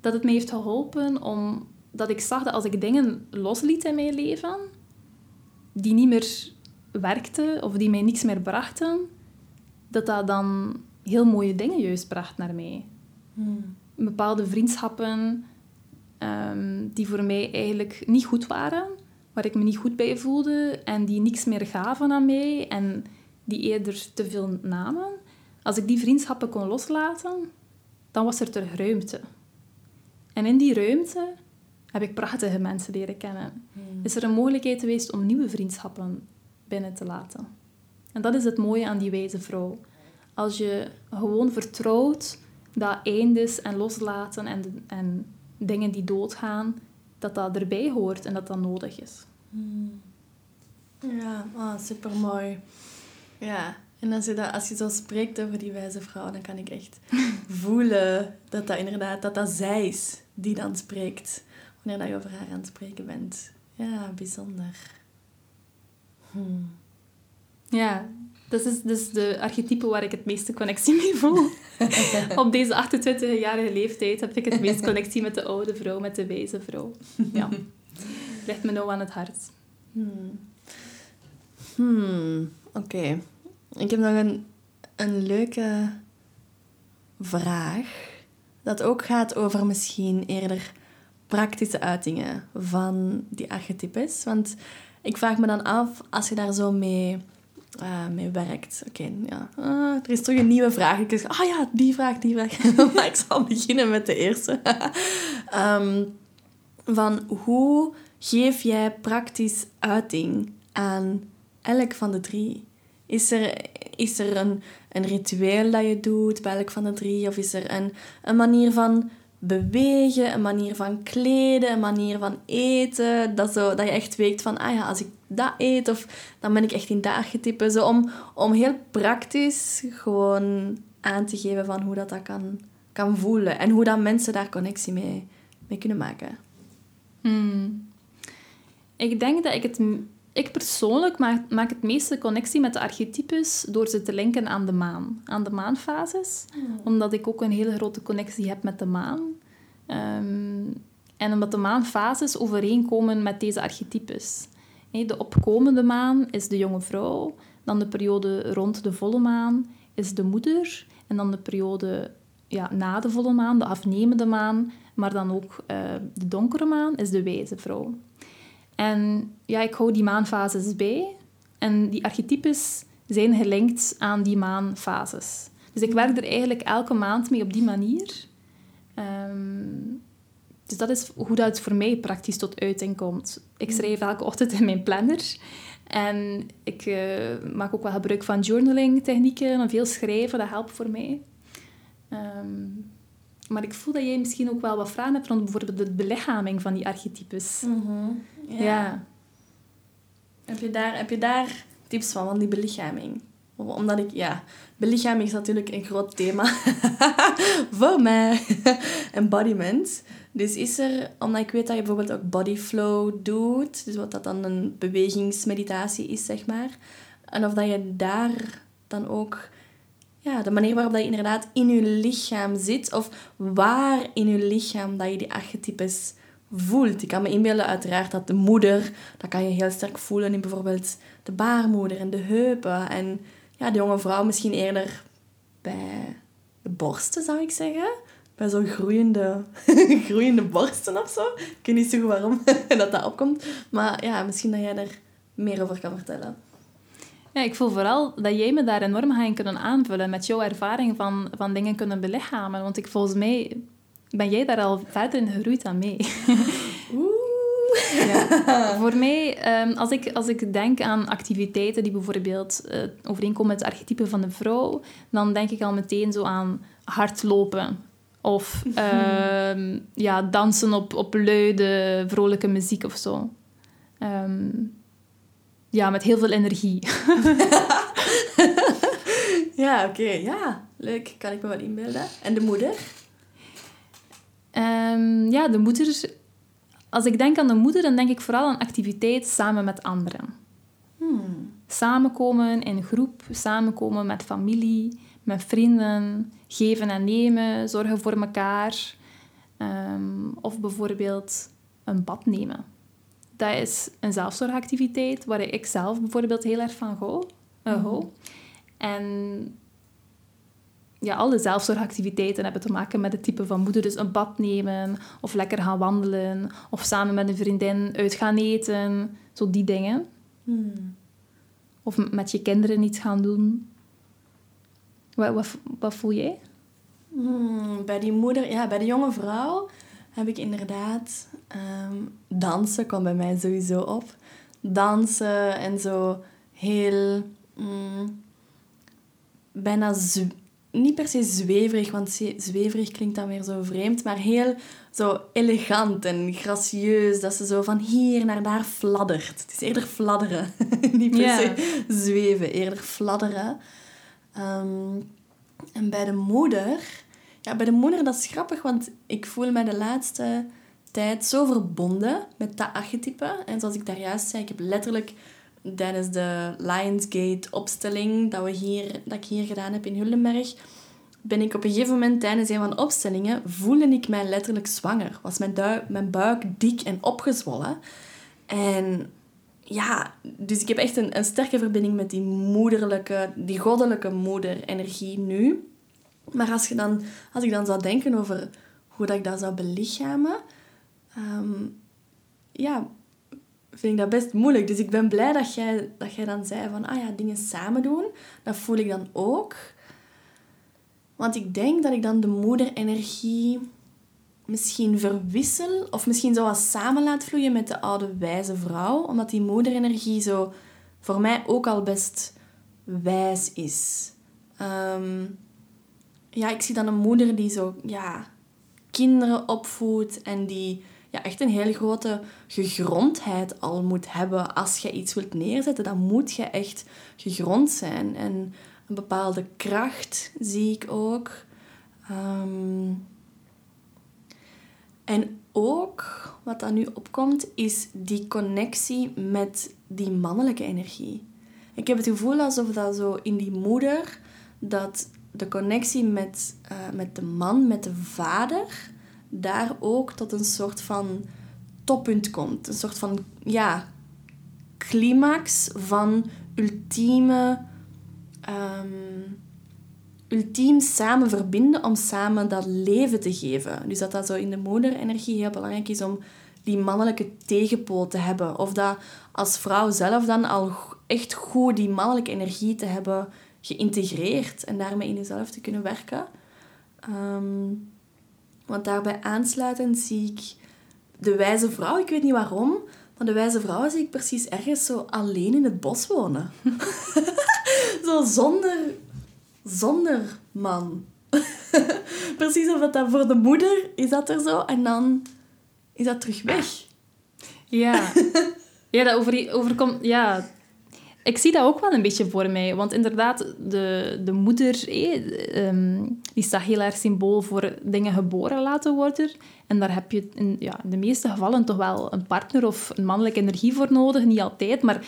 dat het me heeft geholpen om dat ik zag dat als ik dingen losliet in mijn leven, die niet meer werkten of die mij niks meer brachten, dat dat dan heel mooie dingen juist bracht naar mij. Hmm. Bepaalde vriendschappen um, die voor mij eigenlijk niet goed waren, waar ik me niet goed bij voelde en die niks meer gaven aan mij en die eerder te veel namen. Als ik die vriendschappen kon loslaten, dan was er terug ruimte. En in die ruimte heb ik prachtige mensen leren kennen. Hmm. Is er een mogelijkheid geweest om nieuwe vriendschappen binnen te laten. En dat is het mooie aan die wijze vrouw. Als je gewoon vertrouwt dat eindes en loslaten en, en dingen die doodgaan, dat dat erbij hoort en dat dat nodig is. Hmm. Ja, oh, super mooi. Ja, en als je, dat, als je zo spreekt over die wijze vrouw, dan kan ik echt voelen dat dat inderdaad dat dat zij is die dan spreekt wanneer je over haar aan het spreken bent. Ja, bijzonder. Hmm. Ja, dat is dus de archetype waar ik het meeste connectie mee voel. Op deze 28-jarige leeftijd heb ik het meest connectie met de oude vrouw, met de wijze vrouw. Ja, ligt me nou aan het hart. Hmm. Hmm, oké. Ik heb nog een, een leuke vraag. Dat ook gaat over misschien eerder praktische uitingen van die archetypes. Want ik vraag me dan af, als je daar zo mee, uh, mee werkt... Oké, ja. Uh, er is toch een nieuwe vraag. Ik zeg, ah oh ja, die vraag, die vraag. maar ik zal beginnen met de eerste. um, van hoe geef jij praktisch uiting aan elk van de drie? Is er, is er een, een ritueel dat je doet bij elk van de drie? Of is er een, een manier van bewegen, een manier van kleden, een manier van eten. Dat, zo, dat je echt weet van, ah ja, als ik dat eet, of dan ben ik echt in dat archetype. Zo om, om heel praktisch gewoon aan te geven van hoe dat, dat kan, kan voelen. En hoe dat mensen daar connectie mee, mee kunnen maken. Hmm. Ik denk dat ik het... Ik persoonlijk maak, maak het meeste connectie met de archetypes door ze te linken aan de maan. Aan de maanfases. Hmm. Omdat ik ook een hele grote connectie heb met de maan. Um, en omdat de maanfases overeenkomen met deze archetypes. De opkomende maan is de jonge vrouw. Dan de periode rond de volle maan is de moeder. En dan de periode ja, na de volle maan, de afnemende maan, maar dan ook uh, de donkere maan, is de wijze vrouw. En ja, ik hou die maanfases bij. En die archetypes zijn gelinkt aan die maanfases. Dus ik werk er eigenlijk elke maand mee op die manier. Um, dus dat is hoe dat voor mij praktisch tot uiting komt. Ik schrijf elke ochtend in mijn planner. En ik uh, maak ook wel gebruik van journaling technieken en veel schrijven. Dat helpt voor mij. Um, maar ik voel dat jij misschien ook wel wat vragen hebt rond bijvoorbeeld de belichaming van die archetypes. Mm ja. Heb, je daar, heb je daar tips van, van die belichaming? Omdat ik, ja, belichaming is natuurlijk een groot thema voor mij. Embodiment. Dus is er, omdat ik weet dat je bijvoorbeeld ook body flow doet, dus wat dat dan een bewegingsmeditatie is, zeg maar. En of dat je daar dan ook, ja, de manier waarop dat je inderdaad in je lichaam zit, of waar in je lichaam dat je die archetypes voelt. Ik kan me inbeelden uiteraard dat de moeder, dat kan je heel sterk voelen in bijvoorbeeld de baarmoeder en de heupen. En ja, de jonge vrouw misschien eerder bij de borsten, zou ik zeggen. Bij zo'n groeiende, groeiende borsten of zo. Ik weet niet zo goed waarom dat dat opkomt. Maar ja, misschien dat jij daar meer over kan vertellen. Ja, ik voel vooral dat jij me daar enorm gaat kunnen aanvullen met jouw ervaring van, van dingen kunnen belichamen. Want ik volgens mij ben jij daar al verder in gegroeid dan mee. Oeh. Ja. Voor mij, ehm, als, ik, als ik denk aan activiteiten die bijvoorbeeld uh, overeenkomen met het archetype van de vrouw, dan denk ik al meteen zo aan hardlopen. Of ehm, ja, dansen op, op luide, vrolijke muziek of zo. Ehm, ja, met heel veel energie. ja, oké. Ja, leuk. Kan ik me wel inbeelden. En de moeder? Ja, de moeder als ik denk aan de moeder, dan denk ik vooral aan activiteit samen met anderen. Hmm. Samenkomen in groep, samenkomen met familie, met vrienden, geven en nemen, zorgen voor elkaar. Ehm, of bijvoorbeeld een bad nemen. Dat is een zelfzorgactiviteit waar ik zelf bijvoorbeeld heel erg van hou. Uh. En ja, alle zelfzorgactiviteiten hebben te maken met het type van moeder. Dus een bad nemen, of lekker gaan wandelen, of samen met een vriendin uit gaan eten. Zo die dingen. Hmm. Of met je kinderen iets gaan doen. Wat, wat, wat voel jij? Hmm, bij die moeder, ja, bij de jonge vrouw heb ik inderdaad... Um, dansen komt bij mij sowieso op. Dansen en zo heel... Mm, bijna niet per se zweverig, want zweverig klinkt dan weer zo vreemd, maar heel zo elegant en gracieus, dat ze zo van hier naar daar fladdert. Het is eerder fladderen, niet per se zweven, eerder fladderen. Ehm, en bij de moeder, ja, bij de moeder dat is grappig, want ik voel me de laatste tijd zo verbonden met dat archetype. En zoals ik daar juist zei, ik heb letterlijk tijdens de Lionsgate-opstelling dat, we hier, dat ik hier gedaan heb in Hullenberg, ben ik op een gegeven moment tijdens een van de opstellingen, voelde ik mij letterlijk zwanger. Was mijn, mijn buik dik en opgezwollen. En ja, dus ik heb echt een, een sterke verbinding met die moederlijke, die goddelijke moeder-energie nu. Maar als, je dan, als ik dan zou denken over hoe dat ik dat zou belichamen, ehm, ja, vind ik dat best moeilijk. Dus ik ben blij dat jij, dat jij dan zei van, ah ja, dingen samen doen. Dat voel ik dan ook. Want ik denk dat ik dan de moederenergie misschien verwissel. Of misschien zo wat samen laat vloeien met de oude wijze vrouw. Omdat die moederenergie zo voor mij ook al best wijs is. Ehm, ja, ik zie dan een moeder die zo, ja, kinderen opvoedt en die echt een hele grote gegrondheid al moet hebben. Als je iets wilt neerzetten, dan moet je echt gegrond zijn. En een bepaalde kracht zie ik ook. Ehm, en ook, wat dan nu opkomt, is die connectie met die mannelijke energie. Ik heb het gevoel alsof dat zo in die moeder, dat de connectie met, uh, met de man, met de vader, daar ook tot een soort van toppunt komt. Een soort van, ja, climax van ultieme... ehm, ultiem samen verbinden om samen dat leven te geven. Dus dat dat zo in de moederenergie heel belangrijk is om die mannelijke tegenpool te hebben. Of dat als vrouw zelf dan al echt goed die mannelijke energie te hebben geïntegreerd en daarmee in jezelf te kunnen werken. Ehm, want daarbij aansluitend zie ik de wijze vrouw, ik weet niet waarom, maar de wijze vrouw zie ik precies ergens zo alleen in het bos wonen. zo zonder, zonder man. precies of dat, voor de moeder is dat er zo en dan is dat terug weg. Ja, ja dat over, overkomt... Ja, ik zie dat ook wel een beetje voor mij. Want inderdaad, de, de moeder eh, die staat heel erg symbool voor dingen geboren laten worden. En daar heb je in ja, in de meeste gevallen toch wel een partner of een mannelijke energie voor nodig. Niet altijd, maar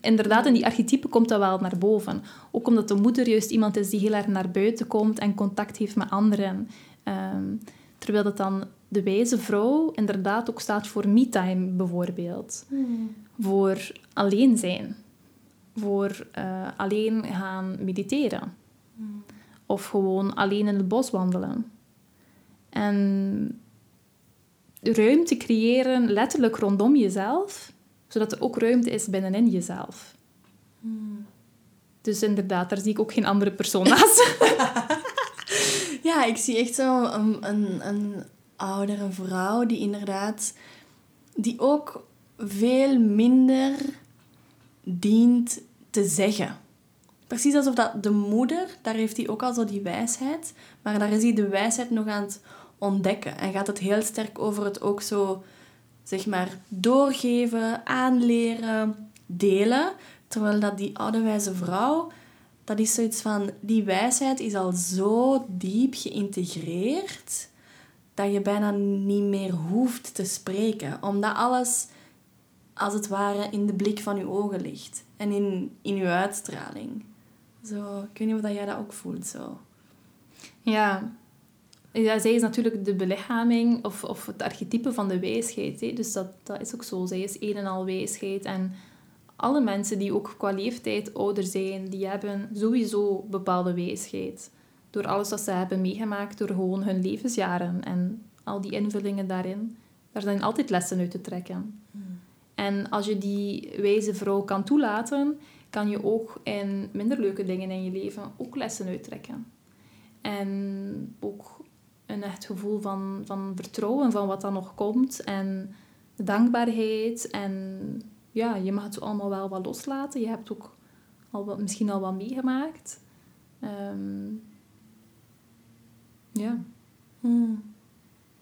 inderdaad, in die archetypen komt dat wel naar boven. Ook omdat de moeder juist iemand is die heel erg naar buiten komt en contact heeft met anderen. Ehm, terwijl dat dan de wijze vrouw inderdaad ook staat voor me-time bijvoorbeeld. Voor alleen zijn. Voor eh, alleen gaan mediteren. Of gewoon alleen in het bos wandelen. En ruimte creëren letterlijk rondom jezelf, zodat er ook ruimte is binnenin jezelf. Dus inderdaad, daar zie ik ook geen andere persoon naast. Ja, ik zie echt zo een, een, een oudere vrouw die inderdaad... Die ook veel minder dient te zeggen. Precies alsof dat de moeder, daar heeft hij ook al zo die wijsheid, maar daar is hij de wijsheid nog aan het ontdekken. En gaat het heel sterk over het ook zo, zeg maar, doorgeven, aanleren, delen. Terwijl dat die oude wijze vrouw, dat is zoiets van, die wijsheid is al zo diep geïntegreerd, dat je bijna niet meer hoeft te spreken. Omdat alles, als het ware, in de blik van je ogen ligt. En in, in je uitstraling. Zo, ik weet niet of dat jij dat ook voelt, zo. Ja. ja, zij is natuurlijk de belichaming of, of het archetype van de wijsheid. Hè. Dus dat, dat is ook zo. Zij is een en al wijsheid. En alle mensen die ook qua leeftijd ouder zijn, die hebben sowieso bepaalde wijsheid. Door alles wat ze hebben meegemaakt, door gewoon hun levensjaren en al die invullingen daarin. Daar zijn altijd lessen uit te trekken. En als je die wijze vrouw kan toelaten, kan je ook in minder leuke dingen in je leven ook lessen uittrekken. En ook een echt gevoel van, van vertrouwen van wat dan nog komt. En dankbaarheid. En ja, je mag het allemaal wel wat loslaten. Je hebt ook al wat, misschien al wat meegemaakt. Ehm, ja. Hmm.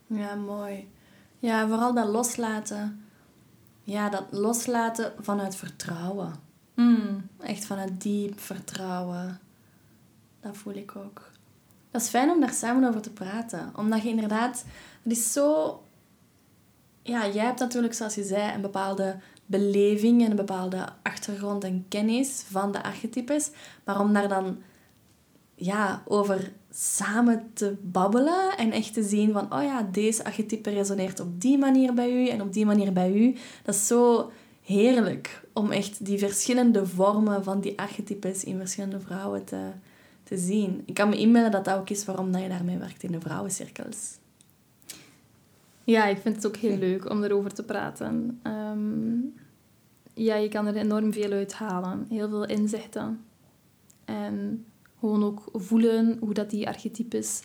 Ja, mooi. Ja, vooral dat loslaten. Ja, dat loslaten vanuit vertrouwen. Mm. Echt vanuit diep vertrouwen. Dat voel ik ook. Dat is fijn om daar samen over te praten. Omdat je inderdaad... Het is zo... Ja, jij hebt natuurlijk, zoals je zei, een bepaalde beleving en een bepaalde achtergrond en kennis van de archetypes. Maar om daar dan ja, over samen te babbelen en echt te zien van, oh ja, deze archetype resoneert op die manier bij u en op die manier bij u. Dat is zo heerlijk om echt die verschillende vormen van die archetypes in verschillende vrouwen te, te zien. Ik kan me inbeelden dat dat ook is waarom dat je daarmee werkt in de vrouwencirkels. Ja, ik vind het ook heel leuk om erover te praten. Ehm, ja, je kan er enorm veel uit halen. Heel veel inzichten. En gewoon ook voelen hoe dat die archetypes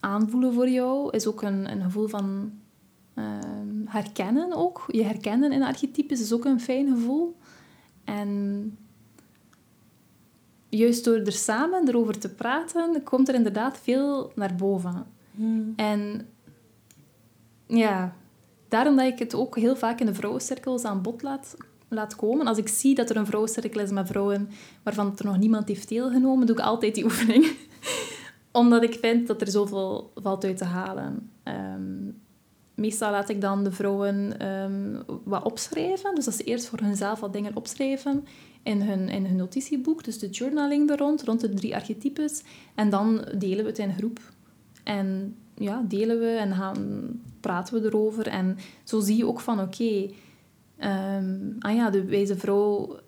aanvoelen voor jou. Is ook een, een gevoel van ehm, herkennen ook. Je herkennen in archetypes is ook een fijn gevoel. En juist door er samen erover te praten, komt er inderdaad veel naar boven. En ja, daarom dat ik het ook heel vaak in de vrouwencirkels aan bod laat, laat komen. Als ik zie dat er een vrouwencirkel is met vrouwen waarvan er nog niemand heeft deelgenomen, doe ik altijd die oefening. Omdat ik vind dat er zoveel valt uit te halen. Ehm, meestal laat ik dan de vrouwen ehm, wat opschrijven. Dus dat ze eerst voor hunzelf wat dingen opschrijven in hun, in hun notitieboek. Dus de journaling er rond, rond de drie archetypes. En dan delen we het in groep. En ja, delen we en gaan, praten we erover. En zo zie je ook van, oké, Ehm, ah ja, de wijze vrouw,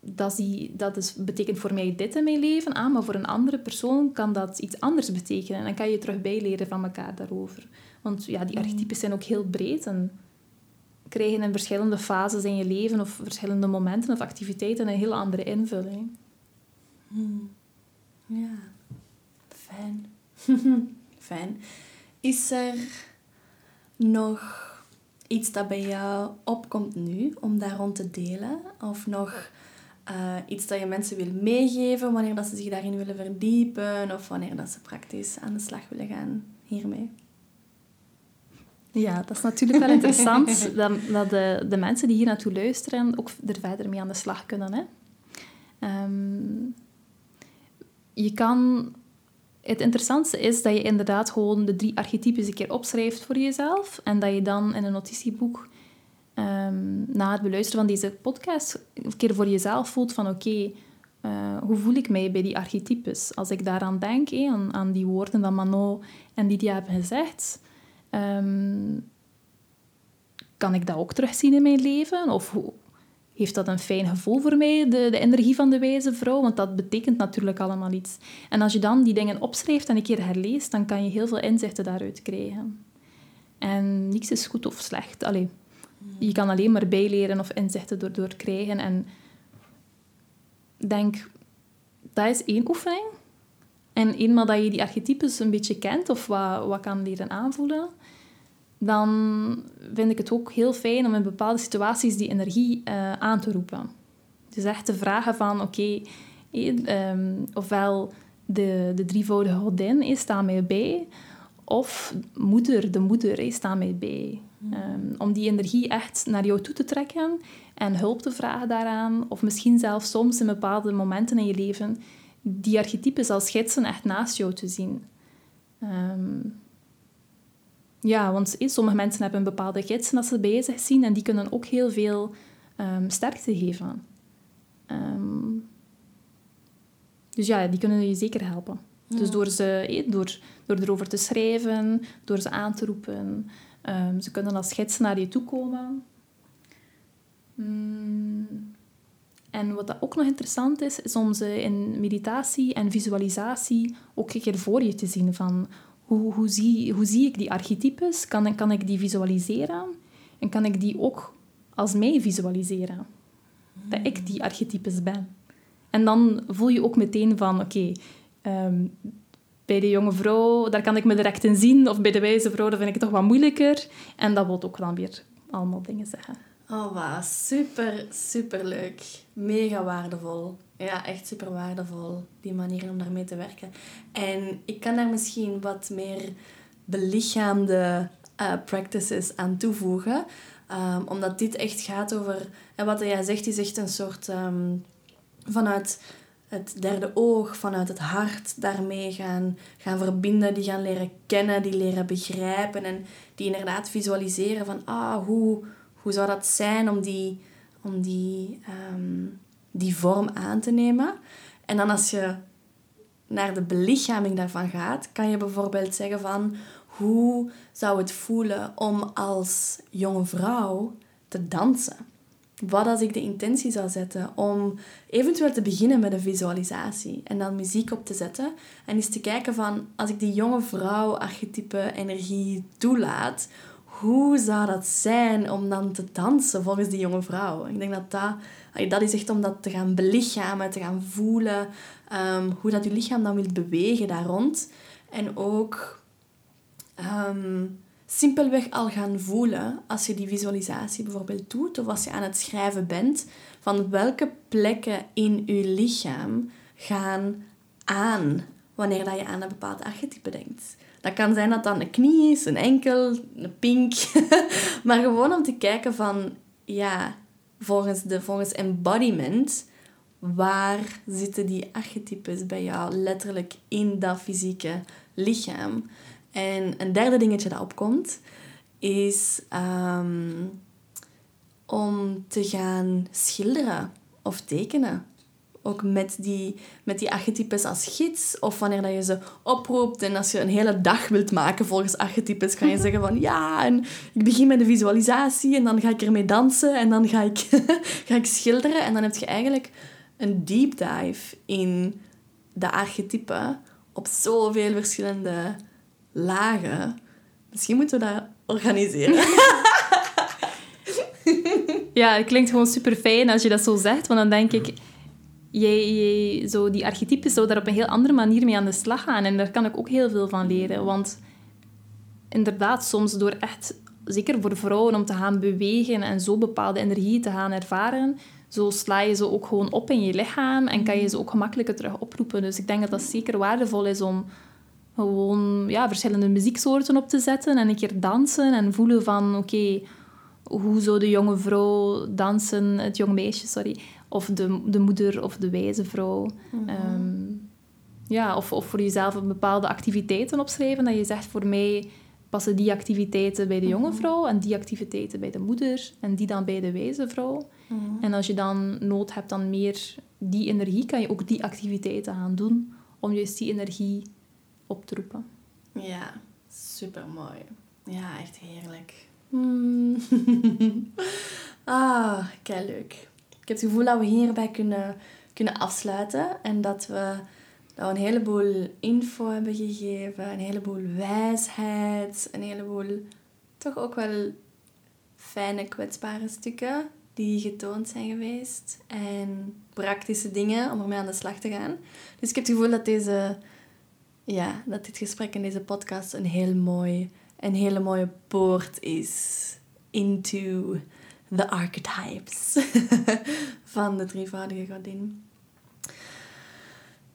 dat, die, dat is, betekent voor mij dit in mijn leven, ah, maar voor een andere persoon kan dat iets anders betekenen. En dan kan je terug bijleren van elkaar daarover. Want ja, die archetypes zijn ook heel breed en krijgen in verschillende fases in je leven of verschillende momenten of activiteiten een heel andere invulling. Hmm. Ja, fijn. fijn. Is er nog iets dat bij jou opkomt nu om daar rond te delen? Of nog uh, iets dat je mensen wil meegeven wanneer dat ze zich daarin willen verdiepen of wanneer dat ze praktisch aan de slag willen gaan hiermee? Ja, dat is natuurlijk wel interessant dat, dat de, de mensen die hier naartoe luisteren ook er verder mee aan de slag kunnen. Hè? Um, je kan... Het interessantste is dat je inderdaad gewoon de drie archetypes een keer opschrijft voor jezelf en dat je dan in een notitieboek um, na het beluisteren van deze podcast een keer voor jezelf voelt van oké, eh, hoe voel ik mij bij die archetypes? Als ik daaraan denk, aan, aan die woorden dat Manon en Lydia hebben gezegd, ehm, kan ik dat ook terugzien in mijn leven? Of hoe, heeft dat een fijn gevoel voor mij, de, de energie van de wijze vrouw? Want dat betekent natuurlijk allemaal iets. En als je dan die dingen opschrijft en een keer herleest, dan kan je heel veel inzichten daaruit krijgen. En niks is goed of slecht. Allee, je kan alleen maar bijleren of inzichten door, door krijgen. En denk, dat is één oefening. En eenmaal dat je die archetypes een beetje kent of wat, wat kan leren aanvoelen, dan vind ik het ook heel fijn om in bepaalde situaties die energie uh, aan te roepen. Dus echt te vragen van, oké, okay, um, ofwel de, de drievoudige godin, hey, sta mij bij, of moeder, de moeder, hey, sta mij bij. Um, om die energie echt naar jou toe te trekken en hulp te vragen daaraan, of misschien zelfs soms in bepaalde momenten in je leven die archetypes als gidsen echt naast jou te zien. Um, ja, want sommige mensen hebben een bepaalde gidsen dat ze bij zich zien en die kunnen ook heel veel um, sterkte geven. Um, dus ja, die kunnen je zeker helpen. Dus door, ze, door, door erover te schrijven, door ze aan te roepen. Um, ze kunnen als gidsen naar je toe komen. Mm. En wat dat ook nog interessant is, is om ze in meditatie en visualisatie ook een keer voor je te zien. Van hoe, hoe, zie, hoe zie ik die archetypes? Kan, kan ik die visualiseren? En kan ik die ook als mij visualiseren? Dat ik die archetypes ben. En dan voel je ook meteen van, oké, ehm, bij de jonge vrouw, daar kan ik me direct in zien. Of bij de wijze vrouw, dat vind ik het toch wat moeilijker. En dat wil ook dan weer allemaal dingen zeggen. Oh, wauw. Super, super leuk. Mega waardevol. Ja, echt super waardevol, die manier om daarmee te werken. En ik kan daar misschien wat meer belichaamde uh, practices aan toevoegen. Um, omdat dit echt gaat over... En wat jij zegt, is echt een soort... Um, vanuit het derde oog, vanuit het hart daarmee gaan, gaan verbinden. Die gaan leren kennen, die leren begrijpen. En die inderdaad visualiseren van... Ah, hoe, hoe zou dat zijn om die... Om die um, die vorm aan te nemen. En dan als je naar de belichaming daarvan gaat, kan je bijvoorbeeld zeggen van hoe zou het voelen om als jonge vrouw te dansen? Wat als ik de intentie zou zetten om eventueel te beginnen met een visualisatie en dan muziek op te zetten en eens te kijken van als ik die jonge vrouw archetype energie toelaat, hoe zou dat zijn om dan te dansen volgens die jonge vrouw? Ik denk dat dat dat is echt om dat te gaan belichamen, te gaan voelen. Um, hoe dat je lichaam dan wil bewegen daar rond. En ook um, simpelweg al gaan voelen als je die visualisatie bijvoorbeeld doet. Of als je aan het schrijven bent. Van welke plekken in je lichaam gaan aan wanneer dat je aan een bepaald archetype denkt. Dat kan zijn dat dan een knie is, een enkel, een pink. maar gewoon om te kijken van, ja, volgens, de, volgens embodiment, waar zitten die archetypes bij jou letterlijk in dat fysieke lichaam? En een derde dingetje dat opkomt, is um, om te gaan schilderen of tekenen. Ook met die, met die archetypes als gids. Of wanneer dat je ze oproept en als je een hele dag wilt maken volgens archetypes, kan je zeggen van ja, en ik begin met de visualisatie en dan ga ik ermee dansen en dan ga ik, ga ik schilderen. En dan heb je eigenlijk een deep dive in de archetypen op zoveel verschillende lagen. Misschien moeten we dat organiseren. ja, het klinkt gewoon super fijn als je dat zo zegt, want dan denk ik jij, zo die archetypen zou daar op een heel andere manier mee aan de slag gaan. En daar kan ik ook heel veel van leren. Want inderdaad, soms door echt, zeker voor vrouwen, om te gaan bewegen en zo bepaalde energie te gaan ervaren, zo sla je ze ook gewoon op in je lichaam en kan je ze ook gemakkelijker terug oproepen. Dus ik denk dat dat zeker waardevol is om gewoon ja, verschillende muzieksoorten op te zetten en een keer dansen en voelen van oké, hoe zou de jonge vrouw dansen, het jonge meisje, sorry, of de, de moeder of de wijze vrouw. Mhm. Ehm, ja, of, of voor jezelf een bepaalde activiteiten opschrijven. Dat je zegt, voor mij passen die activiteiten bij de jonge mhm. vrouw en die activiteiten bij de moeder en die dan bij de wijze vrouw. Mhm. En als je dan nood hebt aan meer die energie, kan je ook die activiteiten gaan doen om juist die energie op te roepen. Ja, super mooi. Ja, echt heerlijk. Mm. ah, kei leuk. Ik heb het gevoel dat we hierbij kunnen, kunnen afsluiten en dat we, een heleboel info hebben gegeven, een heleboel wijsheid, een heleboel toch ook wel fijne, kwetsbare stukken die getoond zijn geweest en praktische dingen om ermee aan de slag te gaan. Dus ik heb het gevoel dat, deze, ja, dat dit gesprek en deze podcast een heel mooi, een hele mooie poort is into the archetypes van de drievoudige godin.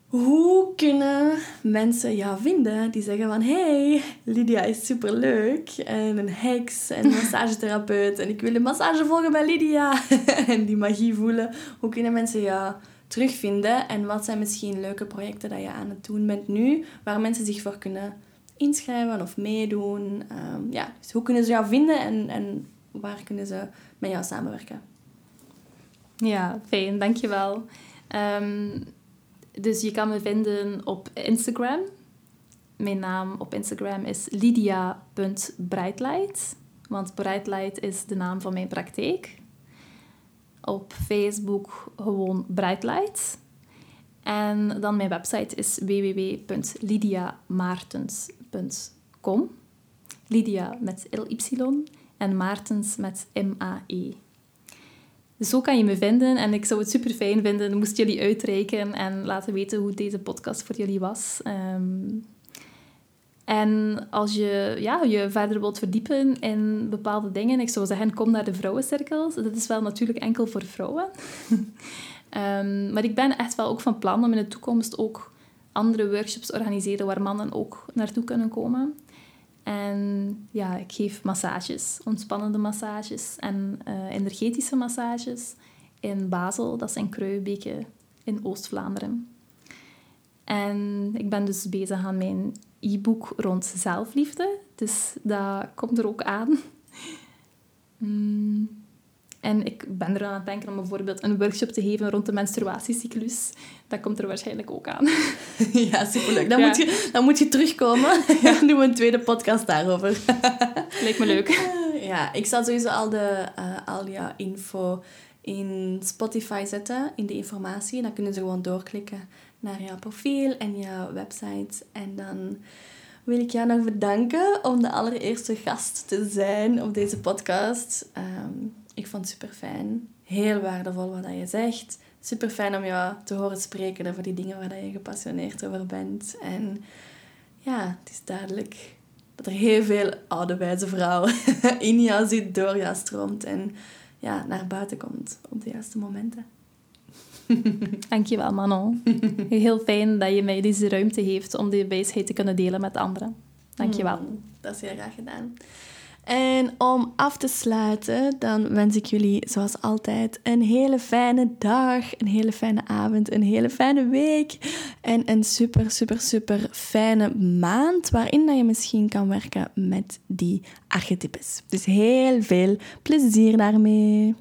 Hoe kunnen mensen jou vinden die zeggen van hey, Lydia is superleuk en een heks en massagetherapeut en ik wil een massage volgen bij Lydia en die magie voelen. Hoe kunnen mensen jou terugvinden en wat zijn misschien leuke projecten dat je aan het doen bent nu waar mensen zich voor kunnen inschrijven of meedoen? Um, ja, dus hoe kunnen ze jou vinden en, en waar kunnen ze met jou samenwerken. Ja, fijn, dankjewel. Um, dus je kan me vinden op Instagram. Mijn naam op Instagram is lydia.brightlight. Want Brightlight is de naam van mijn praktijk. Op Facebook gewoon Brightlight. En dan mijn website is www.lydiamaartens.com. Lydia met L-Y en Maartens met M-A-E. Zo kan je me vinden en ik zou het super fijn vinden moest jullie uitreiken en laten weten hoe deze podcast voor jullie was. Ehm, en als je ja, je verder wilt verdiepen in bepaalde dingen, ik zou zeggen, kom naar de vrouwencirkels. Dat is wel natuurlijk enkel voor vrouwen. um, maar ik ben echt wel ook van plan om in de toekomst ook andere workshops organiseren waar mannen ook naartoe kunnen komen. En ja, ik geef massages, ontspannende massages en uh, energetische massages in Basel, dat is in Kruijbeke in Oost-Vlaanderen. En ik ben dus bezig aan mijn e-book rond zelfliefde, dus dat komt er ook aan. Mm. En ik ben er aan het denken om bijvoorbeeld een workshop te geven rond de menstruatiecyclus. Dat komt er waarschijnlijk ook aan. Ja, superleuk. Dan, Moet, je, dan moet je terugkomen. Dan doen we een tweede podcast daarover. Lijkt me leuk. Ja, ik zal sowieso al, de, uh, al jouw info in Spotify zetten, in de informatie. Dan kunnen ze gewoon doorklikken naar jouw profiel en jouw website. En dan wil ik jou nog bedanken om de allereerste gast te zijn op deze podcast. Um, ik vond het super fijn. Heel waardevol wat je zegt. Super fijn om jou te horen spreken over die dingen waar je gepassioneerd over bent. En ja, het is duidelijk dat er heel veel oude wijze vrouw in jou zit, door jou stroomt en ja, naar buiten komt op de juiste momenten. Dankjewel, Manon. Heel fijn dat je mij deze ruimte geeft om die wijsheid te kunnen delen met anderen. Dankjewel. Mm, dat is heel graag gedaan. En om af te sluiten, dan wens ik jullie zoals altijd een hele fijne dag, een hele fijne avond, een hele fijne week en een super, super, super fijne maand waarin dat je misschien kan werken met die archetypes. Dus heel veel plezier daarmee.